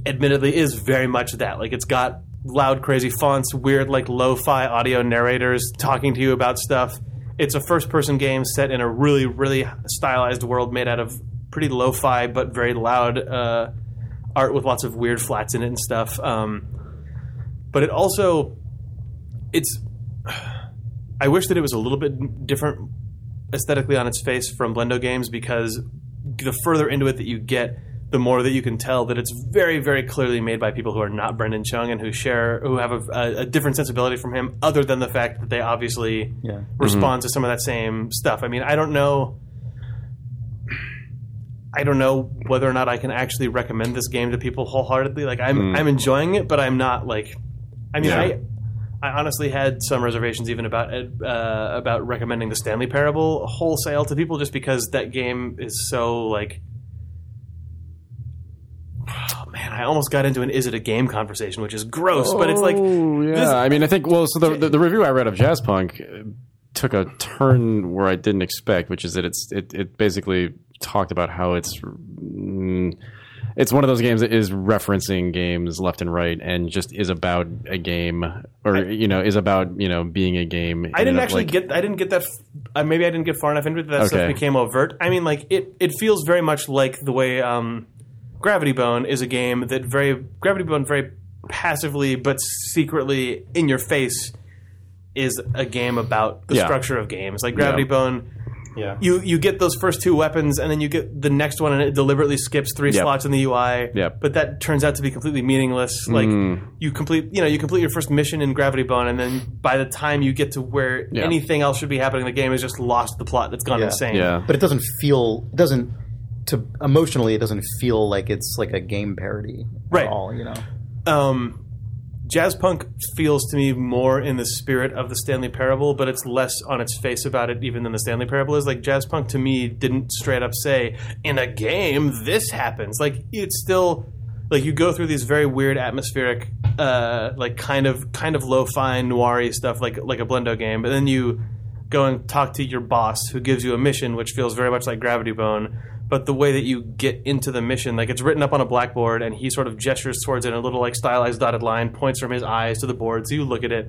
admittedly is very much that. Like it's got loud, crazy fonts, weird like lo-fi audio narrators talking to you about stuff. It's a first-person game set in a really, really stylized world made out of pretty lo-fi but very loud uh, art with lots of weird flats in it and stuff. Um, but it also, it's. I wish that it was a little bit different aesthetically on its face from Blendo games because the further into it that you get, the more that you can tell that it's very, very clearly made by people who are not Brendan Chung and who share, who have a, a, a different sensibility from him, other than the fact that they obviously Yeah. respond to some of that same stuff. I mean, I don't know. I don't know whether or not I can actually recommend this game to people wholeheartedly. Like I'm, I'm enjoying it, but I'm not like. I mean, Yeah. I, I honestly had some reservations even about uh, about recommending the Stanley Parable wholesale to people, just because that game is so like. Oh man, I almost got into an "is it a game" conversation, which is gross, but it's like Oh, yeah. this- I mean, I think. Well, so the, the the review I read of Jazz Punk uh, took a turn where I didn't expect, which is that it's it, it basically talked about how it's mm, it's one of those games that is referencing games left and right, and just is about a game, or you know, is about you know being a game. I didn't actually get. I didn't get that. Uh, maybe I didn't get far enough into it that that stuff became overt. I mean, like it. It feels very much like the way um, Gravity Bone is a game that very Gravity Bone very passively but secretly in your face is a game about the Yeah. structure of games. Like Gravity Yeah. Bone, Yeah. you you get those first two weapons, and then you get the next one, and it deliberately skips three Yep. slots in the UI. Yep. But that turns out to be completely meaningless. Like Mm. you complete, you know, you complete your first mission in Gravity Bone, and then by the time you get to where Yeah. anything else should be happening, the game has just lost the plot. That's gone Yeah. insane. Yeah. but it doesn't feel it doesn't to emotionally it doesn't feel like it's like a game parody Right. at all. You know. um, jazz punk feels to me more in the spirit of the Stanley Parable, but it's less on its face about it even than the Stanley Parable is. Like jazz punk to me didn't straight up say in a game this happens. Like it's still like you go through these very weird atmospheric, uh, like kind of kind of lo-fi noiry stuff, like like a Blendo game, but then you go and talk to your boss who gives you a mission which feels very much like Gravity Bone. But the way that you get into the mission, like it's written up on a blackboard, and he sort of gestures towards it in a little like stylized dotted line, points from his eyes to the board, so you look at it,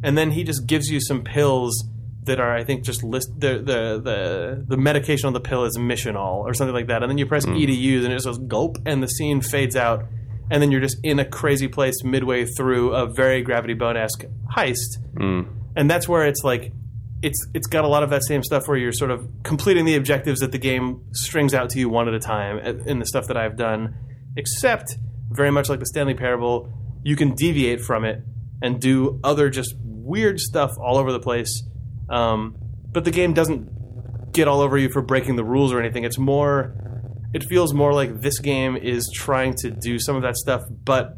and then he just gives you some pills that are, I think, just list the the the, the medication on the pill is missional or something like that, and then you press hmm. E to use, and it just goes gulp, and the scene fades out, and then you're just in a crazy place midway through a very Gravity Bone esque heist, hmm. and that's where it's like it's it's got a lot of that same stuff where you're sort of completing the objectives that the game strings out to you one at a time uh, in the stuff that I've done except very much like the Stanley Parable you can deviate from it and do other just weird stuff all over the place um, but the game doesn't get all over you for breaking the rules or anything. It's more it feels more like this game is trying to do some of that stuff but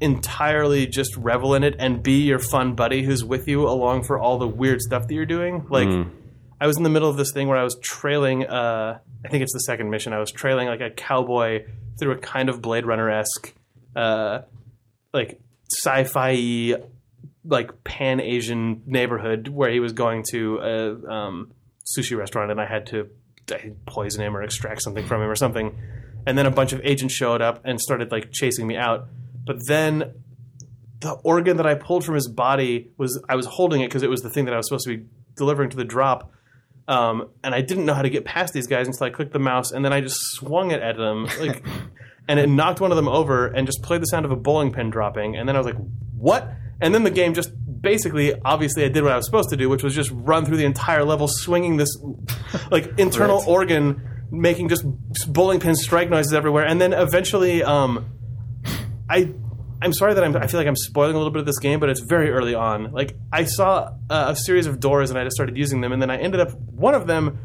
entirely just revel in it and be your fun buddy who's with you along for all the weird stuff that you're doing. Like I was in the middle of this thing where I was trailing uh I think it's the second mission. I was trailing like a cowboy through a kind of Blade Runner esque uh like sci-fi like pan Asian neighborhood where he was going to a um, sushi restaurant and I had to I poison him or extract something from him or something. And then a bunch of agents showed up and started like chasing me out. But then the organ that I pulled from his body was I was holding it because it was the thing that I was supposed to be delivering to the drop. Um, and I didn't know how to get past these guys until I clicked the mouse, and then I just swung it at them, like, and it knocked one of them over, and just played the sound of a bowling pin dropping. And then I was like, "What?" And then the game just basically, obviously, I did what I was supposed to do, which was just run through the entire level, swinging this like internal Right. organ, making just bowling pin strike noises everywhere, and then eventually, um, I I'm sorry that I'm, I feel like I'm spoiling a little bit of this game, but it's very early on. Like I saw uh, a series of doors and I just started using them, and then I ended up one of them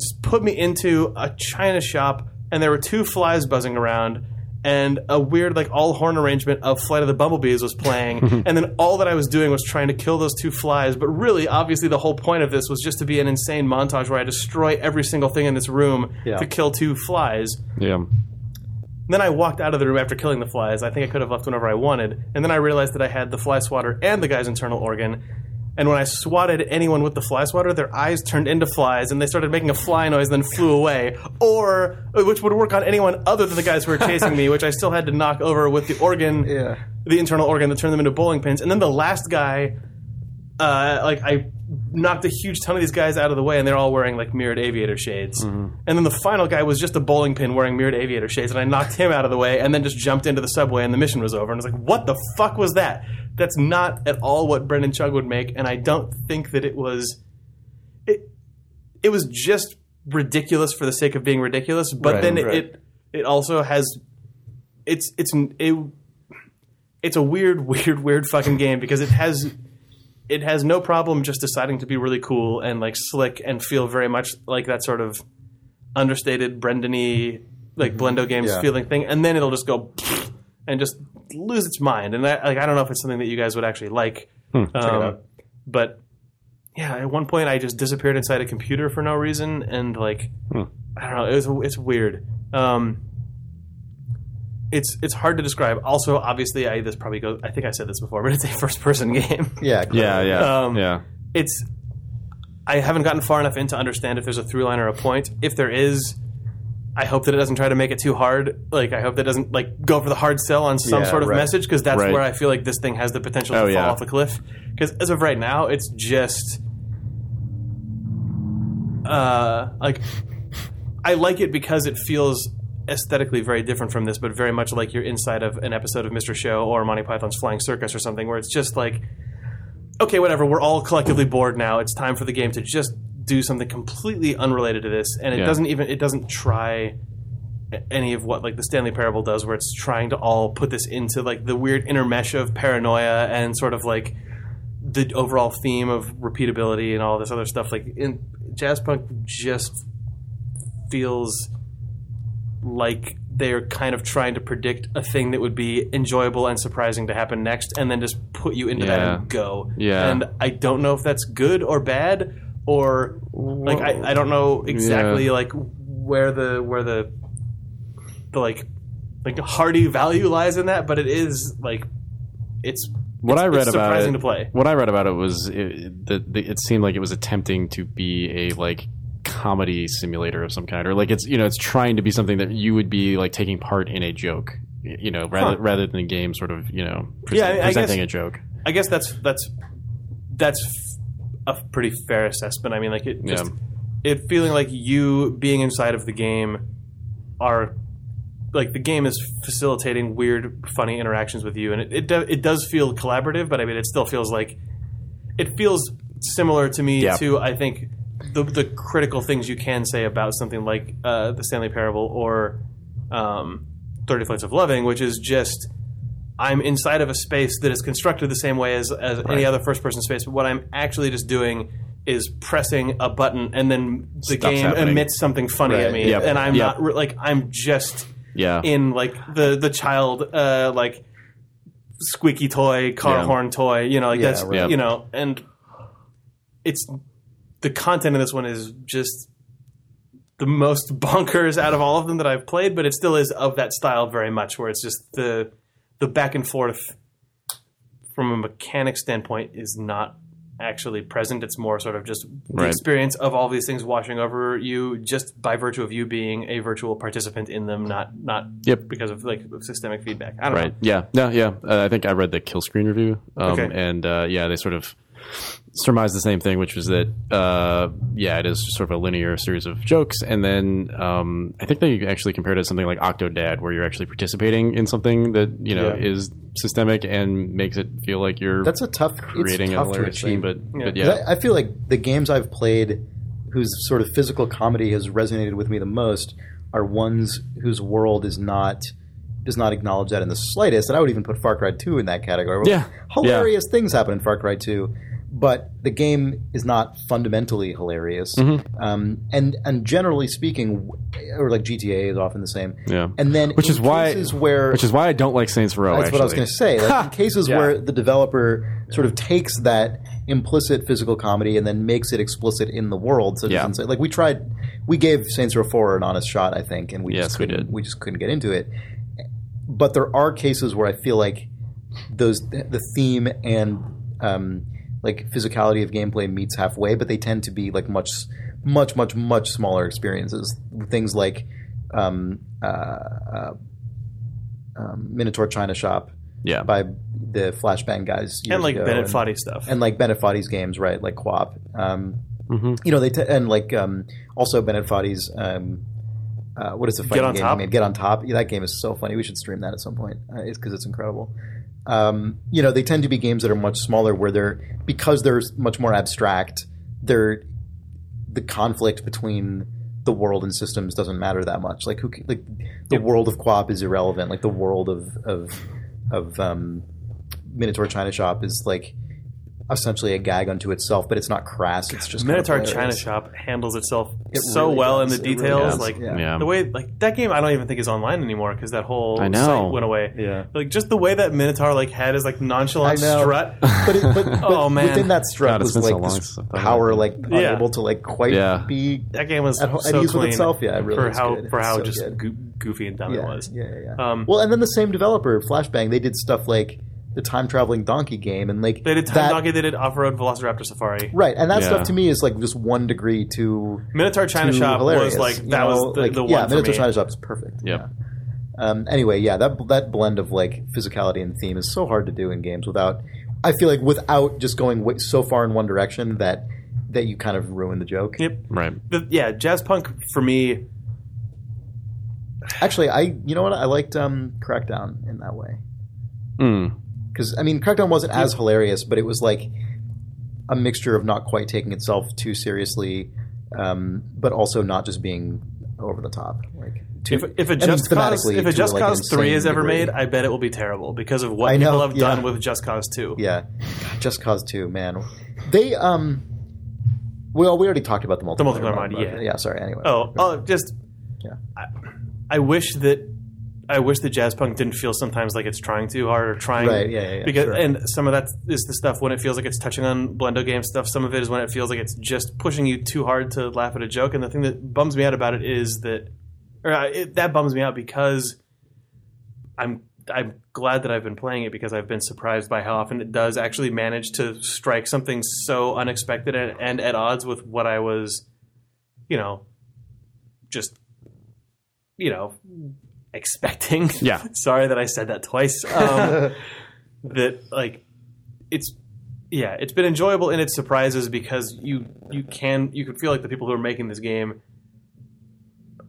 just put me into a china shop, and there were two flies buzzing around. And a weird, like all horn arrangement of Flight of the Bumblebees was playing, and then all that I was doing was trying to kill those two flies. But really, obviously, the whole point of this was just to be an insane montage where I destroy every single thing in this room Yeah. to kill two flies. Yeah. Then I walked out of the room after killing the flies. I think I could have left whenever I wanted. And then I realized that I had the fly swatter and the guy's internal organ. And when I swatted anyone with the fly swatter, their eyes turned into flies and they started making a fly noise, and then flew away. Or, which would work on anyone other than the guys who were chasing me, which I still had to knock over with the organ, Yeah. the internal organ that turned them into bowling pins. And then the last guy, uh, like I knocked a huge ton of these guys out of the way, and they're all wearing like mirrored aviator shades. Mm-hmm. And then the final guy was just a bowling pin wearing mirrored aviator shades, and I knocked him out of the way, and then just jumped into the subway, and the mission was over. And I was like, "What the fuck was that?" That's not at all what Brendan Chung would make, and I don't think that it was. It it was just ridiculous for the sake of being ridiculous, but Right, then right. it it also has it's it's it, it's a weird, weird, weird fucking game because it has it has no problem just deciding to be really cool and like slick and feel very much like that sort of understated Brendan-y like Blendo games Yeah. feeling thing, and then it'll just go and just lose its mind. And I, like I don't know if it's something that you guys would actually like, um, but yeah, at one point I just disappeared inside a computer for no reason, and like I don't know, it was it's weird. Um, it's it's hard to describe. Also, obviously, I this probably goes. I think I said this before, but it's a first person game. Yeah. Yeah. Yeah. Um, yeah. it's I haven't gotten far enough in to understand if there's a through line or a point. If there is, I hope that it doesn't try to make it too hard. Like I hope that it doesn't like go for the hard sell on some Yeah, sort of right. message because that's Right. where I feel like this thing has the potential Oh, to yeah. fall off a cliff. Because as of right now, it's just uh, like I like it because it feels aesthetically very different from this, but very much like you're inside of an episode of Mr. Show or Monty Python's Flying Circus or something, where it's just like okay, whatever. We're all collectively bored now. It's time for the game to just do something completely unrelated to this, and it Yeah. doesn't even it doesn't try any of what like the Stanley Parable does, where it's trying to all put this into like the weird intermesh of paranoia and sort of like the overall theme of repeatability and all this other stuff. Like in jazz punk, just feels like they're kind of trying to predict a thing that would be enjoyable and surprising to happen next, and then just put you into that and go. Yeah. And I don't know if that's good or bad, or like I, I don't know exactly Yeah. like where the where the the like like hearty value lies in that, but it is like it's what it's- I read about surprising it, to play. What I read about it was it, the, the, it seemed like it was attempting to be a like comedy simulator of some kind, or like it's you know it's trying to be something that you would be like taking part in a joke, you know, rather Huh. rather than a game sort of you know Yeah, I- present, I presenting guess- a joke. I guess that's that's that's a pretty fair assessment. I mean, like it just Yeah. it feeling like you being inside of the game are like the game is facilitating weird, funny interactions with you, and it it, do, it does feel collaborative. But I mean, it still feels like it feels similar to me Yeah. to I think the the critical things you can say about something like uh, the Stanley Parable or um, Thirty Flights of Loving, which is just I'm inside of a space that is constructed the same way as, as any other first person space, but what I'm actually just doing is pressing a button and then the Stuff's game happening. emits something funny at me Yep. and I'm Yep. not like I'm just Yeah, in like the the child uh like squeaky toy car Yeah. horn toy you know like Yeah, that's right. you know and it's the content in this one is just the most bonkers out of all of them that I've played, but it still is of that style very much, where it's just the the back and forth from a mechanic standpoint is not actually present. It's more sort of just the Right. experience of all these things washing over you, just by virtue of you being a virtual participant in them, not not Yep. because of like systemic feedback. I don't right. know. Yeah, no, yeah. Uh, I think I read the kill screen review, um, Okay. and uh, yeah, they sort of surmised the same thing, which was that uh, yeah, it is just sort of a linear series of jokes, and then um, I think they actually compared it to something like Octodad, where you're actually participating in something that you know Yeah. is systemic and makes it feel like you're That's a tough. creating it's a tough to hilarious thing, but Yeah. but 'Cause yeah, I, I feel like the games I've played whose sort of physical comedy has resonated with me the most are ones whose world is not does not acknowledge that in the slightest. And I would even put Far Cry 2 in that category. Yeah. Hilarious things happen in Far Cry 2, but the game is not fundamentally hilarious. Mm-hmm. Um, and and generally speaking, or like GTA is often the same. Yeah. And then which is why where which is why I don't like Saints Row. that's actually. what I was going to say. Like in cases Yeah. where the developer sort of takes that implicit physical comedy and then makes it explicit in the world, such Yeah. like we tried, we gave Saints Row Four an honest shot, I think, and we Yes, just we couldn't, did. we just couldn't get into it. But there are cases where I feel like those the theme and um, like physicality of gameplay meets halfway, but they tend to be like much, much, much, much smaller experiences. Things like um, uh, uh, um, Minotaur China Shop yeah. by the Flashbang guys, And like ago, Bennett Foddy stuff. and like Bennett Foddy's games, right? Like QWOP. Um, Mhm. You know, they t- and like um, also Bennett Foddy's. Um, uh, what is the fighting on game Top? he made? Get on top. Yeah, that game is so funny. We should stream that at some point. Uh, it's because it's incredible. Um, you know, they tend to be games that are much smaller, where they're because they're much more abstract. They're the conflict between the world and systems doesn't matter that much. Like who, like the world of QWOP is irrelevant. Like the world of of of um, Minotaur China Shop is like essentially a gag unto itself, but it's not crass. It's just kind of Minotaur China. Shop handles itself It so really well does. in the It really details. does. like Yeah. Yeah. the way, like that game, I don't even think is online anymore because that whole I know. site went away. Yeah. like just the way that Minotaur like had his like nonchalant strut. But, it, but, but Oh, man. within that strut God, was been so like long this since power, like Yeah. unable to like quite Yeah. be That game was at, ho- at so ease with itself. Yeah, it really for was how good. for how so just good. goofy and dumb yeah, it was. Yeah, yeah, yeah. Um, well, and then the same developer, Flashbang, they did stuff like the time traveling donkey game, and like They did Time that, Donkey. They did Off Road Velociraptor Safari. right? And that Yeah. stuff to me is like just one degree to Minotaur China too Shop hilarious. was like you that know? was the, like, the yeah, one for Minotaur me. China Shop is perfect. Yep. Yeah. Um, anyway, yeah, that that blend of like physicality and theme is so hard to do in games without. I feel like without just going way, so far in one direction that that you kind of ruin the joke. Yep. Right. The, yeah, jazz punk for me. Actually, I you know what I liked um, Crackdown in that way Mm. Because I mean Crackdown wasn't as hilarious, but it was like a mixture of not quite taking itself too seriously, um, but also not just being over the top. Like too, If, if a Just Cause, if a Just like, Cause Three is ever degree. made, I bet it will be terrible because of what I know, people have done with Just Cause Two. Yeah, God, Just Cause Two, man. They um, well, we already talked about the multiplayer. multiplayer mod, but- yeah. yeah. Sorry. Anyway. Oh, oh, just Yeah. I, I wish that I wish the jazz punk didn't feel sometimes like it's trying too hard or trying Right, yeah, yeah, yeah, because sure. and some of that is the stuff when it feels like it's touching on Blendo game stuff. Some of it is when it feels like it's just pushing you too hard to laugh at a joke. And the thing that bums me out about it is that, or uh, it, that bums me out because I'm I'm glad that I've been playing it because I've been surprised by how often it does actually manage to strike something so unexpected and, and at odds with what I was, you know, just you know expecting. Yeah. Sorry that I said that twice. Um, that like it's yeah, it's been enjoyable in its surprises because you you can you can feel like the people who are making this game.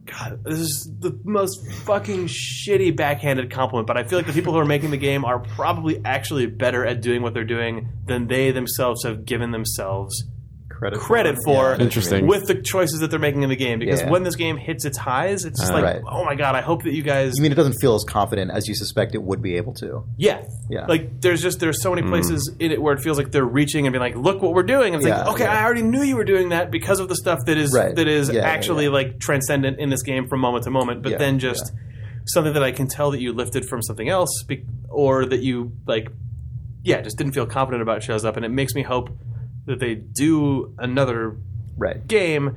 God, this is the most fucking shitty backhanded compliment, but I feel like the people who are making the game are probably actually better at doing what they're doing than they themselves have given themselves credit credit Yeah, for that's Interesting. with the choices that they're making in the game. Because Yeah. when this game hits its highs, it's just Uh, like, Right. oh my god, I hope that you guys You mean it doesn't feel as confident as you suspect it would be able to? Yeah. Yeah. Like there's just there's so many places in it where it feels like they're reaching and being like, look what we're doing. And it's Yeah, like, okay, yeah. I already knew you were doing that because of the stuff that is Right. that is Yeah, yeah, actually yeah. like transcendent in this game from moment to moment. But Yeah, then just something that I can tell that you lifted from something else, be- or that you like, yeah, just didn't feel confident about shows up, and it makes me hope that they do another Right. game,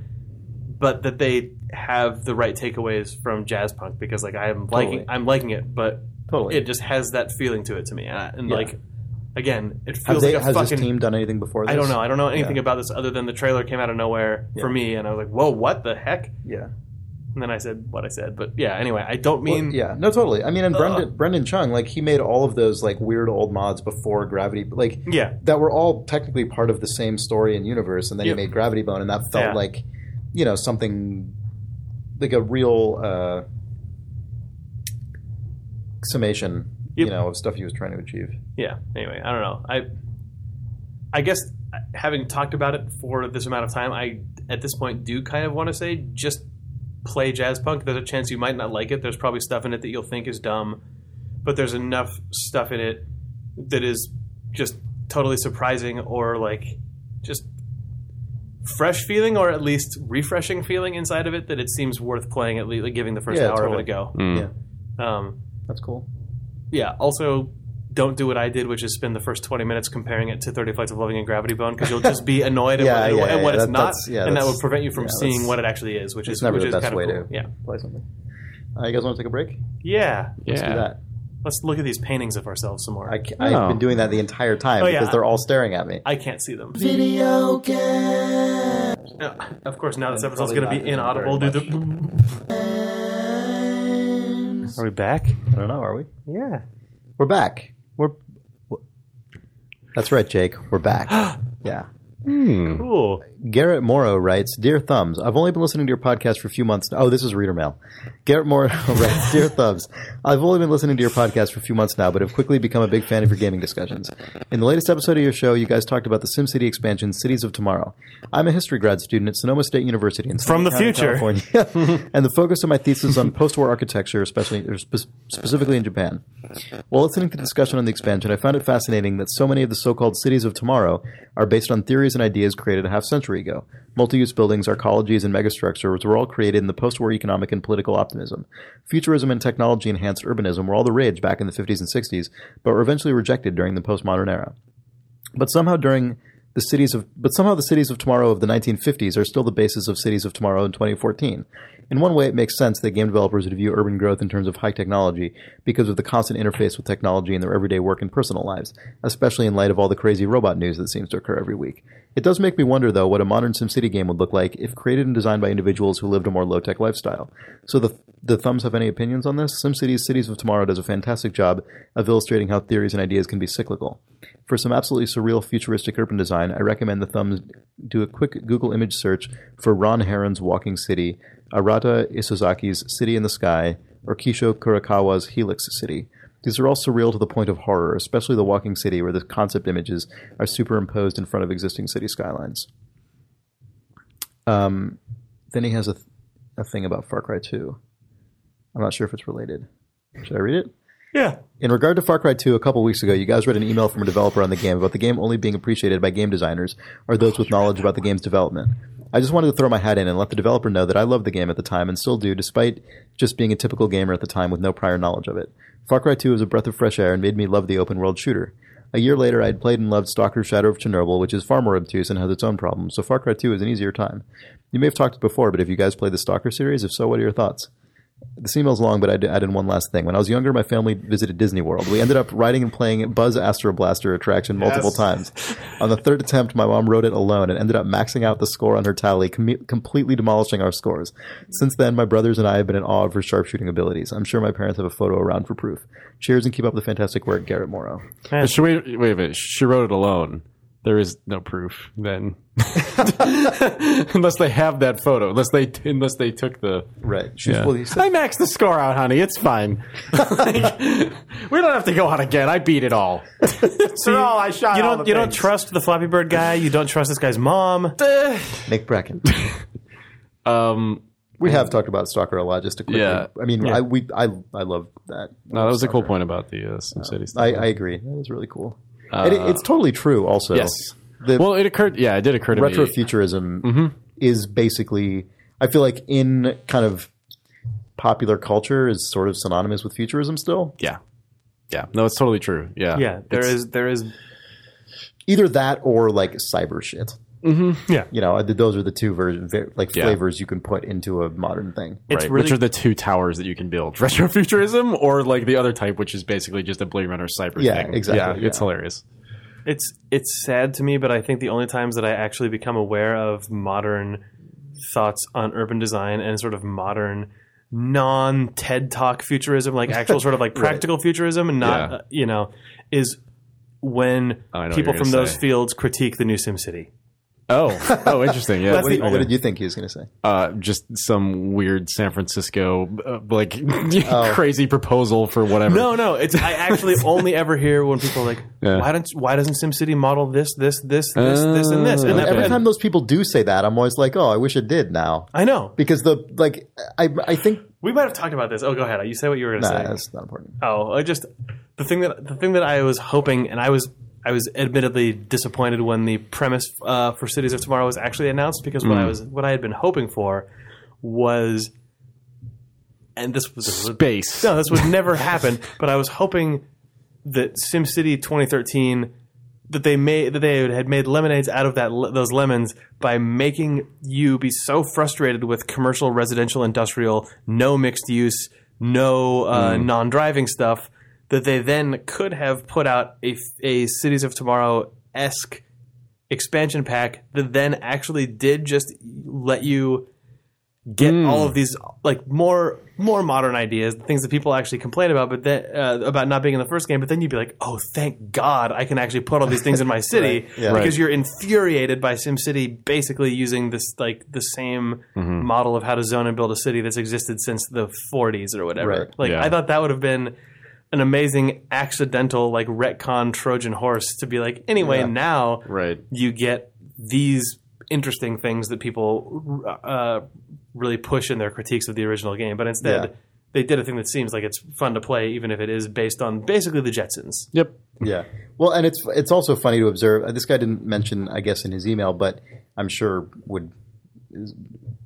but that they have the right takeaways from jazz punk because like I'm liking Totally. I'm liking it, but Totally. it just has that feeling to it to me, and, I- and Yeah. like again, it feels they, like a has fucking. this team done anything before this? I don't know. I don't know anything Yeah. about this other than the trailer came out of nowhere for me, and I was like, "Whoa, what the heck?" Yeah. And then I said what I said, but yeah. Anyway, I don't mean Well, yeah, no, totally. I mean, and Ugh. Brendan, Brendan Chung, like he made all of those like weird old mods before Gravity, like Yeah. that were all technically part of the same story and universe, and then Yep. he made Gravity Bone, and that felt Yeah. like, you know, something like a real uh, summation, Yep. you know, of stuff he was trying to achieve. yeah. Anyway, I don't know. I I guess having talked about it for this amount of time, I at this point do kind of want to say just play jazz punk. There's a chance you might not like it. There's probably stuff in it that you'll think is dumb, but there's enough stuff in it that is just totally surprising or like just fresh feeling or at least refreshing feeling inside of it that it seems worth playing at least like giving the first Yeah, hour of it a go. Mm. Yeah, Um, that's cool. yeah. Also, don't do what I did, which is spend the first twenty minutes comparing it to Thirty Flights of Loving and Gravity Bone because you'll just be annoyed at Yeah, what, yeah, at yeah, it's that- not, yeah, and that that's- will prevent you from yeah, seeing what it actually is, which is never which the is best way cool. to Yeah, play something. Uh, you guys want to take a break? yeah. Let's do Yeah. that. Let's look at these paintings of ourselves some more. I, I, ca- I've Oh. been doing that the entire time Oh, yeah. because they're all staring at me. I can't see them. Video game. Of course, now this And episode's going to be inaudible. Do the. Are we back? I don't know. Are we? Yeah. We're back. We're. That's right, Jake. We're back. yeah. Hmm. Cool. Garrett Morrow writes, Dear Thumbs, I've only been listening to your podcast for a few months now. Oh, this is reader mail. Garrett Morrow writes, Dear Thumbs, I've only been listening to your podcast for a few months now, but have quickly become a big fan of your gaming discussions. In the latest episode of your show, you guys talked about the SimCity expansion, Cities of Tomorrow. I'm a history grad student at Sonoma State University in From the County, future. California, and the focus of my thesis is on post-war architecture, especially spe- specifically in Japan. While listening to the discussion on the expansion, I found it fascinating that so many of the so-called cities of tomorrow are based on theories and ideas created a half century ago. Multi-use buildings, arcologies, and megastructures were all created in the post-war economic and political optimism. Futurism and technology-enhanced urbanism were all the rage back in the 50s and 60s, but were eventually rejected during the postmodern era. But somehow during the cities of but somehow the cities of tomorrow of the 1950s are still the basis of cities of tomorrow in 2014. In one way, it makes sense that game developers would view urban growth in terms of high technology because of the constant interface with technology in their everyday work and personal lives, especially in light of all the crazy robot news that seems to occur every week. It does make me wonder, though, what a modern SimCity game would look like if created and designed by individuals who lived a more low-tech lifestyle. So the the thumbs have any opinions on this? SimCity's Cities of Tomorrow does a fantastic job of illustrating how theories and ideas can be cyclical. For some absolutely surreal futuristic urban design, I recommend the thumbs do a quick Google image search for Ron Herron's Walking City, Arata Isozaki's City in the Sky, or Kisho Kurokawa's Helix City. These are all surreal to the point of horror, especially the walking city where the concept images are superimposed in front of existing city skylines. Um, then he has a, th- a thing about Far Cry 2. I'm not sure if it's related. Should I read it? Yeah. In regard to Far Cry 2, a couple weeks ago, you guys read an email from a developer on the game about the game only being appreciated by game designers or those with knowledge about the game's development. I just wanted to throw my hat in and let the developer know that I loved the game at the time and still do, despite just being a typical gamer at the time with no prior knowledge of it. Far Cry 2 was a breath of fresh air and made me love the open world shooter. A year later, I had played and loved Stalker Shadow of Chernobyl, which is far more obtuse and has its own problems, so Far Cry 2 is an easier time. You may have talked before, but have you guys played the Stalker series? If so, what are your thoughts? This email's long, but I d- add in one last thing. When I was younger, my family visited Disney World. We ended up riding and playing Buzz Astro Blaster attraction multiple Yes. times. On the third attempt, my mom rode it alone and ended up maxing out the score on her tally, com- completely demolishing our scores. Since then, my brothers and I have been in awe of her sharpshooting abilities. I'm sure my parents have a photo around for proof. Cheers and keep up the fantastic work, Garrett Morrow. But she, wait, wait a minute. She wrote it alone. There is no proof then, unless they have that photo. Unless they unless they took the. Right. She's, Yeah. well, he said- I maxed the score out, honey. It's fine. Like, we don't have to go on again. I beat it all. So all I shot. You don't the you don't trust the Flappy Bird guy. You don't trust this guy's mom. Nick Breckon. Um, We have talked about Stalker a lot, just to quickly. Yeah. I mean, Yeah. I we I I love that. no, that was a cool point about the uh, SimCity stuff. I, I agree. That was really cool. And it, it's totally true. Also, yes. The Well, it occurred. Yeah, it did occur to me. retrofuturism mm-hmm. is basically. I feel like in kind of popular culture is sort of synonymous with futurism still. Yeah, yeah. No, it's totally true. Yeah, Yeah, there It's- is there is Either that or like cyber shit. Yeah. You know, those are the two versions, like Yeah. flavors you can put into a modern thing. It's right, really which are the two towers that you can build: retrofuturism or like the other type, which is basically just a Blade Runner cyber Yeah, thing. exactly, Yeah, it's yeah. hilarious. It's it's sad to me, but I think the only times that I actually become aware of modern thoughts on urban design and sort of modern non TED Talk futurism, like actual sort of like practical futurism, and not Yeah. uh, you know, is when I know people from gonna those say. fields critique the new SimCity. Oh, oh, interesting. Yeah, What, did, what did you think he was going to say? uh, just some weird San Francisco uh, like Oh. crazy proposal for whatever. No, no, it's I actually only ever hear when people are like, Yeah. why don't why doesn't SimCity model this, this, this, this, this, and this? And Uh, that- Every time those people do say that, I'm always like, oh, I wish it did now. I know Because the like, I I think we might have talked about this. Oh, go ahead. You say what you were going to nah, say. that's not important. Oh, I just the thing that the thing that I was hoping, and I was I was admittedly disappointed when the premise uh, for Cities of Tomorrow was actually announced because what I was what I had been hoping for was, and this was Space. no, this would never happen. But I was hoping that SimCity 2013 that they made that they had made lemonades out of that those lemons by making you be so frustrated with commercial, residential, industrial, no mixed use, no uh, non-driving stuff that they then could have put out a, a Cities of Tomorrow esque expansion pack that then actually did just let you get all of these like more more modern ideas, the things that people actually complain about, but then uh, about not being in the first game. But then you'd be like, oh, thank God, I can actually put all these things in my city Right, yeah. because Right. you're infuriated by SimCity basically using this like the same Mm-hmm. model of how to zone and build a city that's existed since the 40s or whatever. Right. Like Yeah. I thought that would have been an amazing accidental like retcon Trojan horse to be like anyway Yeah. now Right. you get these interesting things that people uh, really push in their critiques of the original game, but instead Yeah. they did a thing that seems like it's fun to play, even if it is based on basically the Jetsons. Yep. Yeah. Well, and it's it's also funny to observe. uh, This guy didn't mention, I guess, in his email, but I'm sure would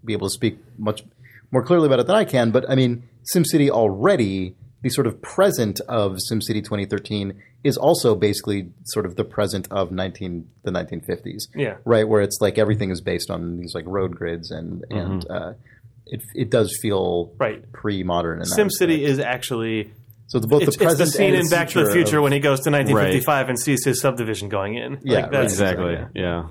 be able to speak much more clearly about it than I can. But I mean, SimCity already, the sort of present of SimCity 2013 is also basically sort of the present of 19 the 1950s. Yeah. Right, where it's like everything is based on these like road grids and and uh, it it does feel Right. pre-modern. in that SimCity is actually so it's both it's, the it's present the scene and in Back to the of- Future when he goes to 1955 and sees his subdivision going in. Yeah, Like, that's- Exactly. Yeah. Yeah.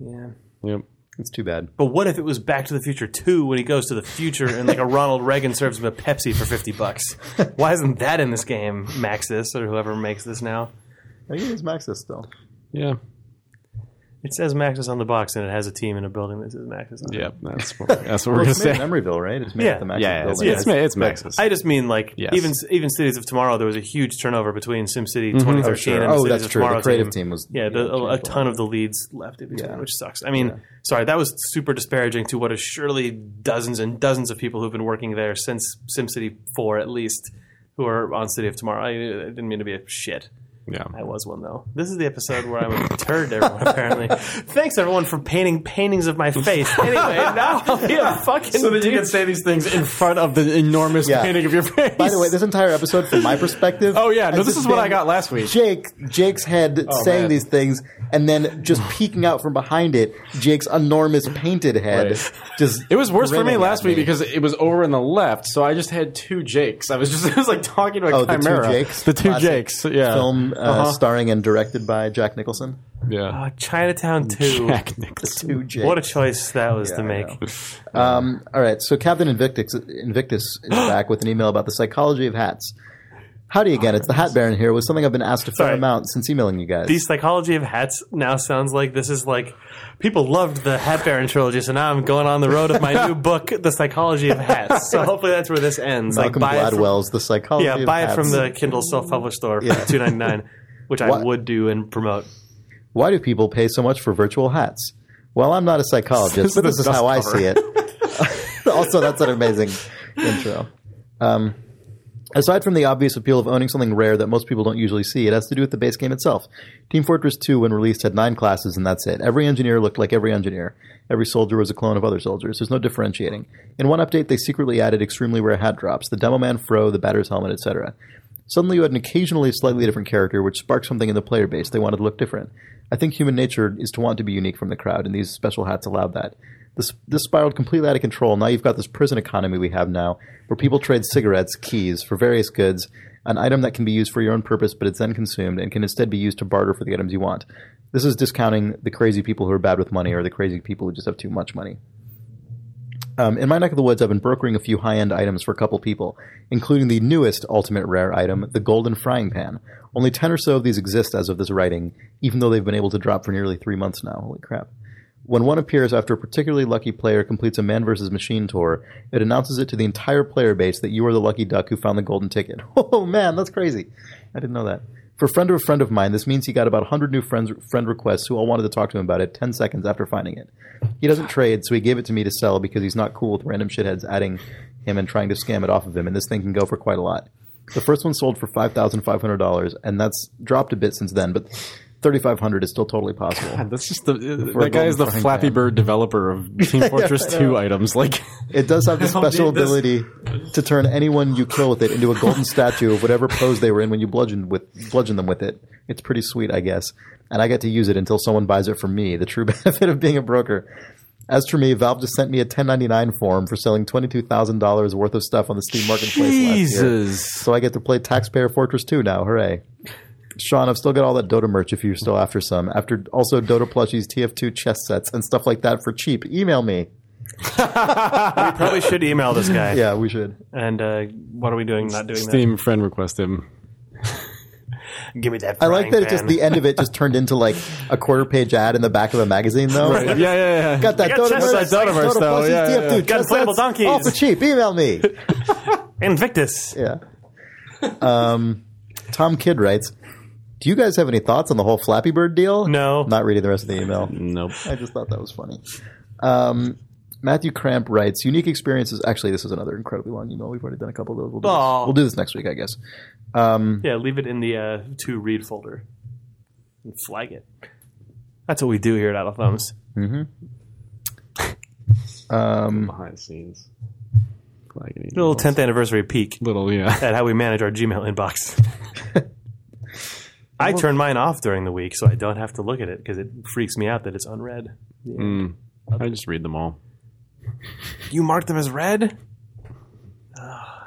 Yeah. Yep. It's too bad. But what if it was Back to the Future 2 when he goes to the future and like a Ronald Reagan serves him a Pepsi for 50 bucks? Why isn't that in this game, Maxis or whoever makes this now? I think it's Maxis still. Yeah. It says Maxis on the box, and it has a team in a building that says Maxis. On it. Yep, that's what, that's what we're gonna it's made say. in Emeryville, right? It's made Yeah. the Maxis Yeah, it's, building. it's, it's Maxis. I just mean like Yes. even even Cities of Tomorrow. There was a huge turnover between SimCity mm-hmm. 2013 Oh, sure. and Oh, Cities that's of true. The creative team was- yeah, the, a, a ton of the leads left in between, Yeah. which sucks. I mean, sorry, that was super disparaging to what is surely dozens and dozens of people who've been working there since SimCity 4 at least, who are on City of Tomorrow. I, I didn't mean to be a shit. Yeah. I was one though. This is the episode where I'm a turd to everyone. Apparently, thanks everyone for painting paintings of my face. Anyway, now I'll be a fucking. So that you dude. can say these things in front of the enormous Yeah. painting of your face. By the way, this entire episode, from my perspective, Oh, yeah. No, has this just is what I been got last week. Jake, Jake's head oh, saying man. these things, and then just peeking out from behind it, Jake's enormous painted head. Right. Just It was worse for me grinning last at week because it was over in the left, so I just had two Jakes. I was just I was like talking to a Oh, the two chimera. Jakes? The two Classic Jakes. Yeah. film uh, Uh-huh. starring and directed by Jack Nicholson. Yeah. Uh, Chinatown 2. Jack Nicholson. Two What a choice that was Yeah, to make. Um, all right, so Captain Invictus, Invictus is back with an email about the psychology of hats. Howdy again, it's the Hat Baron here with something I've been asked a fair Sorry. amount since emailing you guys. The psychology of hats now sounds like this is like people loved the Hat Baron trilogy, so now I'm going on the road of my new book, The Psychology of Hats. So hopefully that's where this ends. Malcolm like buy it from, Gladwell's The Psychology yeah, of buy it Hats. from the Kindle self-published store for two ninety nine, which I What? would do and promote. Why do people pay so much for virtual hats? Well, I'm not a psychologist, but This is how I see it. also, that's an amazing intro. Um, aside from the obvious appeal of owning something rare that most people don't usually see, it has to do with the base game itself. Team Fortress 2, when released, had nine classes, and that's it. Every engineer looked like every engineer. Every soldier was a clone of other soldiers. There's no differentiating. In one update, they secretly added extremely rare hat drops the Demo Man Fro, the Batter's Helmet, etc. Suddenly, you had an occasionally slightly different character, which sparked something in the player base. They wanted to look different. I think human nature is to want to be unique from the crowd, and these special hats allowed that. This, this spiraled completely out of control. Now you've got this prison economy we have now, where people trade cigarettes, keys, for various goods, an item that can be used for your own purpose, but it's then consumed and can instead be used to barter for the items you want. This is discounting the crazy people who are bad with money or the crazy people who just have too much money. Um, in my neck of the woods, I've been brokering a few high end items for a couple people, including the newest ultimate rare item, the golden frying pan. Only 10 or so of these exist as of this writing, even though they've been able to drop for nearly three months now. Holy crap. When one appears after a particularly lucky player completes a man versus machine tour, it announces it to the entire player base that you are the lucky duck who found the golden ticket. Oh man, that's crazy. I didn't know that. For a friend of a friend of mine, this means he got about 100 new friends, friend requests who all wanted to talk to him about it 10 seconds after finding it. He doesn't trade, so he gave it to me to sell because he's not cool with random shitheads adding him and trying to scam it off of him, and this thing can go for quite a lot. The first one sold for $5,500, and that's dropped a bit since then, but 3500 is still totally possible. That's just the that guy is the Flappy. Bird developer of Team Fortress I 2 items. Like It does have the special ability to turn anyone you kill with it into a golden statue of whatever pose they were in when you bludgeoned with bludgeon them with it. It's pretty sweet, I guess. And I get to use it until someone buys it from me. The true benefit of being a broker. As for me, Valve just sent me a 1099 form for selling $22,000 worth of stuff on the Steam Marketplace last year. Jesus. So I get to play Taxpayer Fortress 2 now. Hooray. Sean, I've still got all that Dota merch if you're still after some. After also Dota plushies, TF2 chess sets, and stuff like that for cheap. Email me. We probably should email this guy. Yeah, we should. And uh, what are we doing? Not doing that? Steam friend request him. Give me that. I like frying that it just the end of it just turned into like a quarter page ad in the back of a magazine though. Yeah, yeah, yeah. Got that got Dota chess merch, Dota merch, though. Yeah, yeah, TF2 yeah. Got chess inflatable sets, donkeys. all for cheap. Email me. Invictus. Yeah. Um, Tom Kidd writes, "Do you guys have any thoughts on the whole Flappy Bird deal?" No. Not reading the rest of the email. Nope. I just thought that was funny. Um, Matthew Cramp writes, "Unique experiences." Actually, this is another incredibly long email. We've already done a couple of those. We'll do, Aw. this. We'll do this next week, I guess. Um, Yeah, leave it in the uh, to read folder and flag it. That's what we do here at Out of Thumbs. um, Behind the scenes. Flagging A little emails. 10th anniversary peek Little, yeah. at how we manage our Gmail inbox. I turn mine off during the week so I don't have to look at it because it freaks me out that it's unread. Mm. I just read them all. You mark them as read? Ah,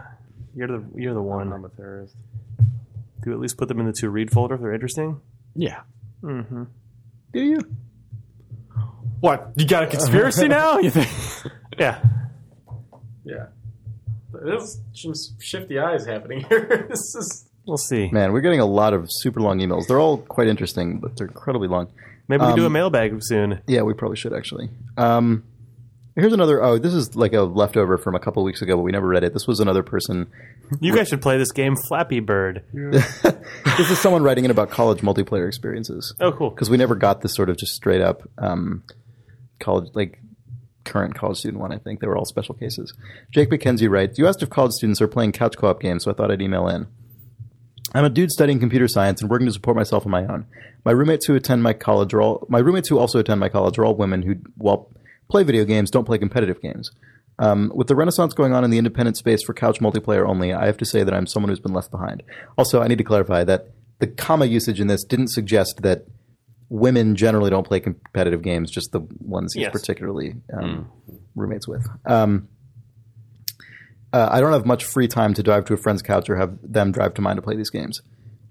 you're the you're the one. I'm a terrorist. Do you at least put them in the to read folder if they're interesting? Yeah. Mm-hmm. Do you? What? You got a conspiracy now? You think? Yeah. Yeah. There's some shifty eyes happening here. this is. We'll see. Man, we're getting a lot of super long emails. They're all quite interesting, but they're incredibly long. Maybe we can do a mailbag soon. Yeah, we probably should actually. Um, here's another. Oh, this is like a leftover from a couple weeks ago, but we never read it. This was another person. You guys should play this game, Flappy Bird. This is someone writing in about college multiplayer experiences. Oh, cool. because we never got this sort of just straight up um, college like current college student one. I think they were all special cases. Jake McKenzie writes: You asked if college students are playing couch co-op games, so I thought I'd email in. I'm a dude studying computer science and working to support myself on my own. My roommates who attend my college are all my roommates who also attend my college are all women who, while play video games, don't play competitive games. Um, with the renaissance going on in the independent space for couch multiplayer only, I have to say that I'm someone who's been left behind. Also, I need to clarify that the comma usage in this didn't suggest that women generally don't play competitive games, just the ones he's Yes. particularly um, roommates with. Um, uh, I don't have much free time to drive to a friend's couch or have them drive to mine to play these games.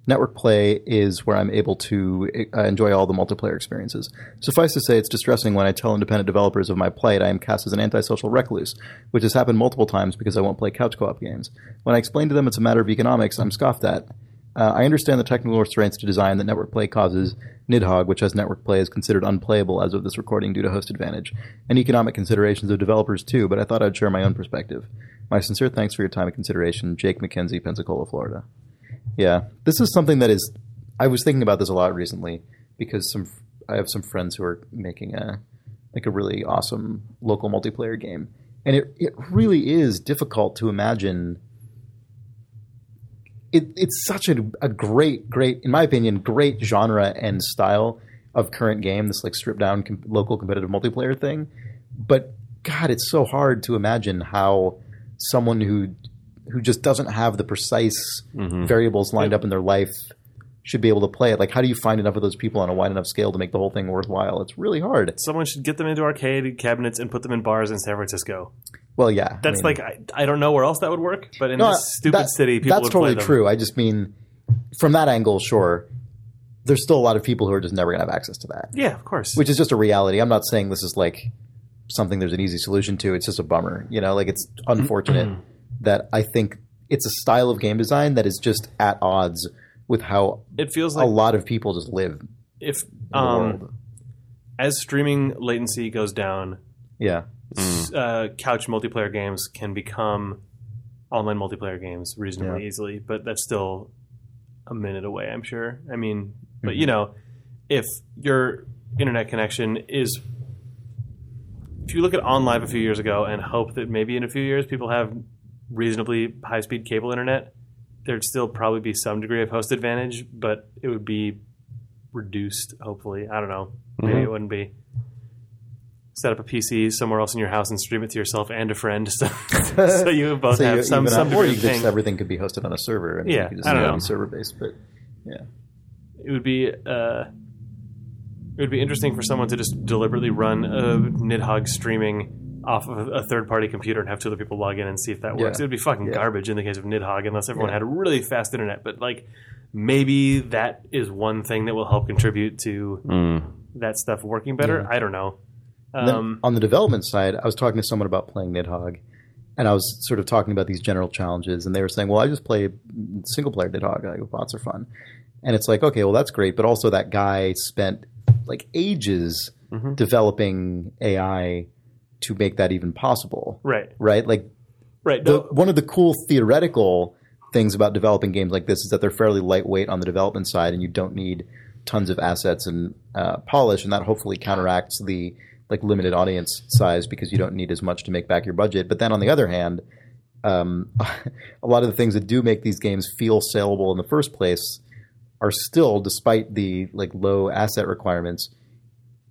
Network play is where I'm able to uh, enjoy all the multiplayer experiences. Suffice to say, it's distressing when I tell independent developers of my plight I am cast as an antisocial recluse, which has happened multiple times because I won't play couch co-op games. When I explain to them it's a matter of economics, I'm scoffed at. Uh, I understand the technical restraints to design that network play causes. Nidhogg, which has network play, is considered unplayable as of this recording due to host advantage, and economic considerations of developers too. But I thought I'd share my own perspective. My sincere thanks for your time and consideration, Jake McKenzie, Pensacola, Florida. Yeah, this is something that is. I was thinking about this a lot recently because some I have some friends who are making a like a really awesome local multiplayer game, and it it really is difficult to imagine. It, it's such a, a great, great, in my opinion, great genre and style of current game. This like stripped down com- local competitive multiplayer thing, but God, it's so hard to imagine how someone who who just doesn't have the precise mm-hmm. variables lined up in their life should be able to play it. Like, how do you find enough of those people on a wide enough scale to make the whole thing worthwhile? It's really hard. Someone should get them into arcade cabinets and put them in bars in San Francisco. Well, yeah, I That's mean- like I, I don't know where else that would work, but in No, this stupid that- city, people That's would totally true. I just mean, from that angle, sure. There's still a lot of people who are just never going to have access to that, Yeah, of course. which is just a reality. I'm not saying this is like something there's an easy solution to. It's just a bummer, you know. Like it's unfortunate that I think it's a style of game design that is just at odds with how it feels like a lot of people just live if in the um, as streaming latency goes down, Yeah, s- uh, couch multiplayer games can become online multiplayer games reasonably Yeah. easily, but that's still a minute away, I'm sure. I mean, but Mm-hmm. you know, if your internet connection is if you look at OnLive a few years ago and hope that maybe in a few years people have reasonably high speed cable internet, there'd still probably be some degree of host advantage, but it would be reduced, hopefully. I don't know. Maybe it wouldn't be. Set up a PC somewhere else in your house and stream it to yourself and a friend, so, so you both so have you some even some or you just everything could be hosted on a server. and Yeah, you could just I don't know. server based, but yeah, it would be uh, it would be interesting for someone to just deliberately run a Nidhogg streaming off of a third party computer and have two other people log in and see if that works. Yeah. It would be fucking Yeah. garbage in the case of Nidhogg unless everyone Yeah. had really fast internet. But like maybe that is one thing that will help contribute to Mm. that stuff working better. I don't know. Um, on the development side, I was talking to someone about playing Nidhogg, and I was sort of talking about these general challenges, and they were saying, "Well, I just play single player Nidhogg. Like, bots are fun." And it's like, okay, well, that's great, but also that guy spent like ages Mm-hmm. developing AI to make that even possible, right, right? Like right. the, No, one of the cool theoretical things about developing games like this is that they're fairly lightweight on the development side, and you don't need tons of assets and uh, polish, and that hopefully counteracts the like limited audience size because you don't need as much to make back your budget. But then on the other hand, um, a lot of the things that do make these games feel saleable in the first place are still, despite the like low asset requirements,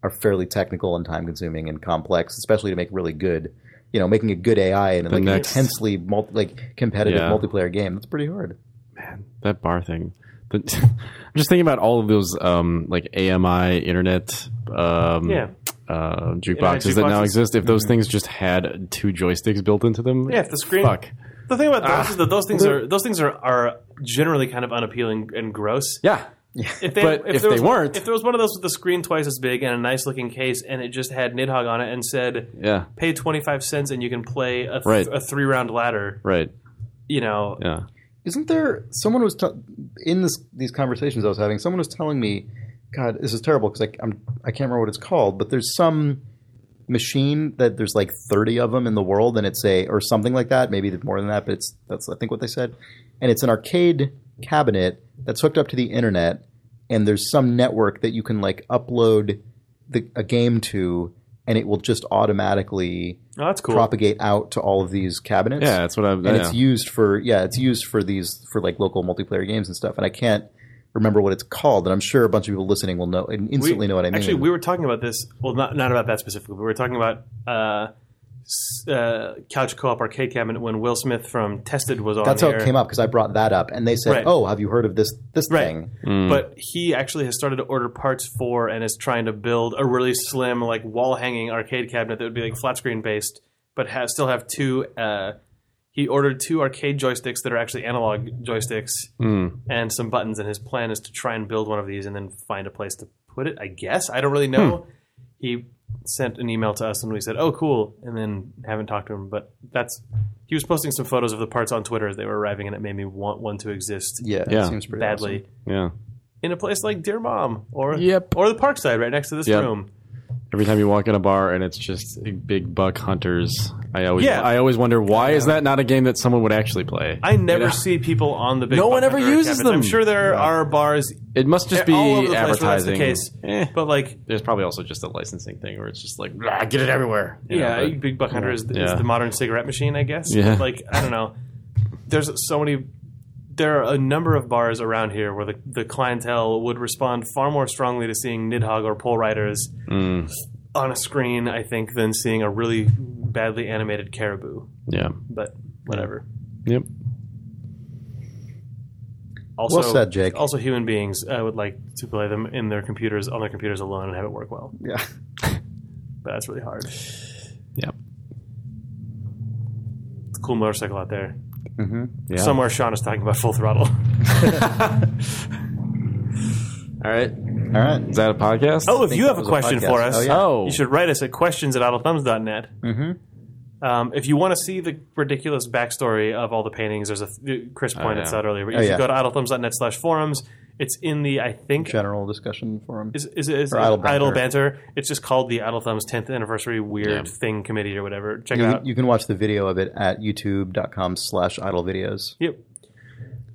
are fairly technical and time consuming and complex, especially to make really good. You know, making a good AI and like next- an intensely multi, like competitive Yeah. multiplayer game. That's pretty hard. Man, that bar thing. But I'm just thinking about all of those um, like AMI internet um, Yeah. uh, jukeboxes that jukeboxes. now exist. If those things just had two joysticks built into them, Yeah, if the screen- fuck. the thing about Ah. those is that those things are those things are, are generally kind of unappealing and gross. Yeah, If they, But if there they was, weren't- if there was one of those with the screen twice as big and a nice looking case, and it just had Nidhogg on it and said, yeah, "Pay twenty five cents and you can play a, th- Right. a three round ladder," right. you know, Yeah, Isn't there someone was t- in this these conversations I was having? Someone was telling me God, this is terrible because I'm I can't remember what it's called, but there's some machine that there's like 30 of them in the world, and it's a or something like that. Maybe more than that, but it's that's I think what they said, and it's an arcade cabinet that's hooked up to the internet, and there's some network that you can like upload the, a game to, and it will just automatically Oh, that's cool. propagate out to all of these cabinets Yeah, that's what I'm. and yeah. it's used for yeah, it's used for these for like local multiplayer games and stuff. And I can't remember what it's called, and I'm sure a bunch of people listening will know and instantly know what I mean. Actually, we were talking about this. Well, not not about that specifically. But we were talking about uh, s- uh, couch co-op arcade cabinet when Will Smith from Tested was on. That's how here. it came up because I brought that up, and they said, Right. "Oh, have you heard of this this Right. thing?" But he actually has started to order parts for and is trying to build a really slim, like wall hanging arcade cabinet that would be like flat screen based, but has still have two. Uh, he ordered two arcade joysticks that are actually analog joysticks and some buttons, and his plan is to try and build one of these and then find a place to put it. I guess I don't really know. He sent an email to us and we said, "Oh, cool," and then haven't talked to him. But that's he was posting some photos of the parts on Twitter as they were arriving, and it made me want one to exist Yeah, Yeah. it seems pretty badly yeah. in a place like Dear Mom or Yep. or the Parkside right next to this Yep. room. Every time you walk in a bar and it's just big buck hunters, I always Yeah. I always wonder why is that not a game that someone would actually play? I never You know? see people on the big. No one ever uses cabinets. I'm them. sure there are bars It must just be all over the place where that's advertising. the case. Eh. But like, There's probably also just a licensing thing where it's just like "Ah, get it everywhere. you know, yeah, but- Big Buck Hunter is, is Yeah. the modern cigarette machine, I guess. Yeah. Like I don't know. There's so many. There are a number of bars around here where the, the clientele would respond far more strongly to seeing Nidhogg or Pole Riders Mm, on a screen, I think, than seeing a really badly animated caribou. yeah. But whatever. Yep. Also, Well said, Jake. Also, human beings uh, would like to play them in their computers on their computers alone and have it work well, Yeah, but that's really hard. Yep. It's a cool motorcycle out there. Mm-hmm. Yeah. Somewhere Sean is talking about full throttle. All right. all right. Is that a podcast? Oh, if you have a was a question for us, Oh, yeah. Oh. you should write us at questions at idlethumbs.net. Mm-hmm. Um, if you want to see the ridiculous backstory of all the paintings, there's a Chris pointed yeah. this out earlier, but you Oh, should yeah. go to idlethumbs.net slash forums. It's in the, I think, General discussion forum. is is, is, Or Idle idle, Banter. banter. It's just called the Idle Thumbs 10th anniversary weird Yeah. thing committee or whatever. Check you, it out. you can watch the video of it at youtube.com slash idle videos. Yep.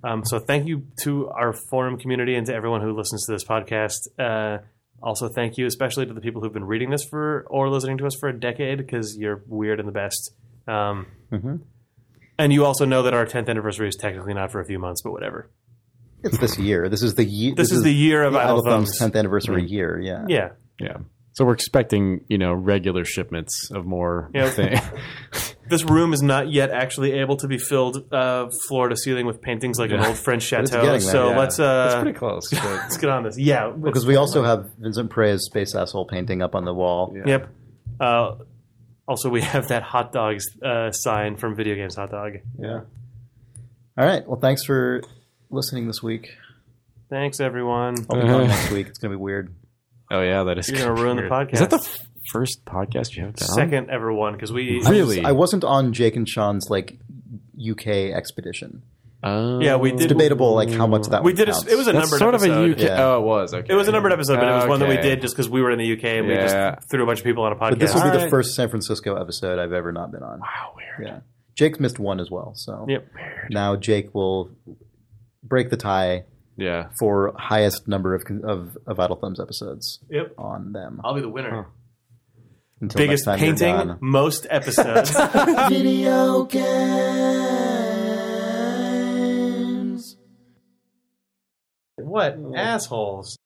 Um, so thank you to our forum community and to everyone who listens to this podcast. Uh, also, thank you especially to the people who've been reading this for or listening to us for a decade because you're weird and the best. Um, Mhm. And you also know that our 10th anniversary is technically not for a few months, but whatever. It's this year. This is the year. This, is, the year of the Idle Idle Thumbs Thumbs. 10th anniversary year. Yeah. Yeah. Yeah. So we're expecting, you know, regular shipments of more Yeah. thing. This room is not yet actually able to be filled uh, floor to ceiling with paintings like an old French chateau. getting there, So yeah. let's uh, It's pretty close. but- let's get on this. Yeah, Because we also have Vincent Prey's space asshole painting up on the wall. Yeah. Yep. Uh, also, we have that hot dogs uh, sign from Video Games Hot Dog. yeah. All right. Well, thanks for listening this week. Thanks, everyone. I'll be gone next week. It's going to be weird. Oh yeah, that is. You're gonna ruin the podcast. Is that the f- first podcast you have done? Second ever one because we Really? I wasn't on Jake and Sean's like UK expedition. Oh. Yeah, we It's did- debatable like how much that we did. A, it was a That's numbered sort of a UK. Yeah. Oh, it was okay. It was a numbered episode, but it was one that we Okay. did just because we were in the UK and we Yeah. just threw a bunch of people on a podcast. But this will be the Alright. first San Francisco episode I've ever not been on. Wow, weird. Yeah. Jake's missed one as well. So Yep. now Jake will break the tie Yeah. for highest number of of, of Idle Thumbs episodes Yep. on them. I'll be the winner. Until Biggest next time you're painting, most episodes. Video games. what assholes?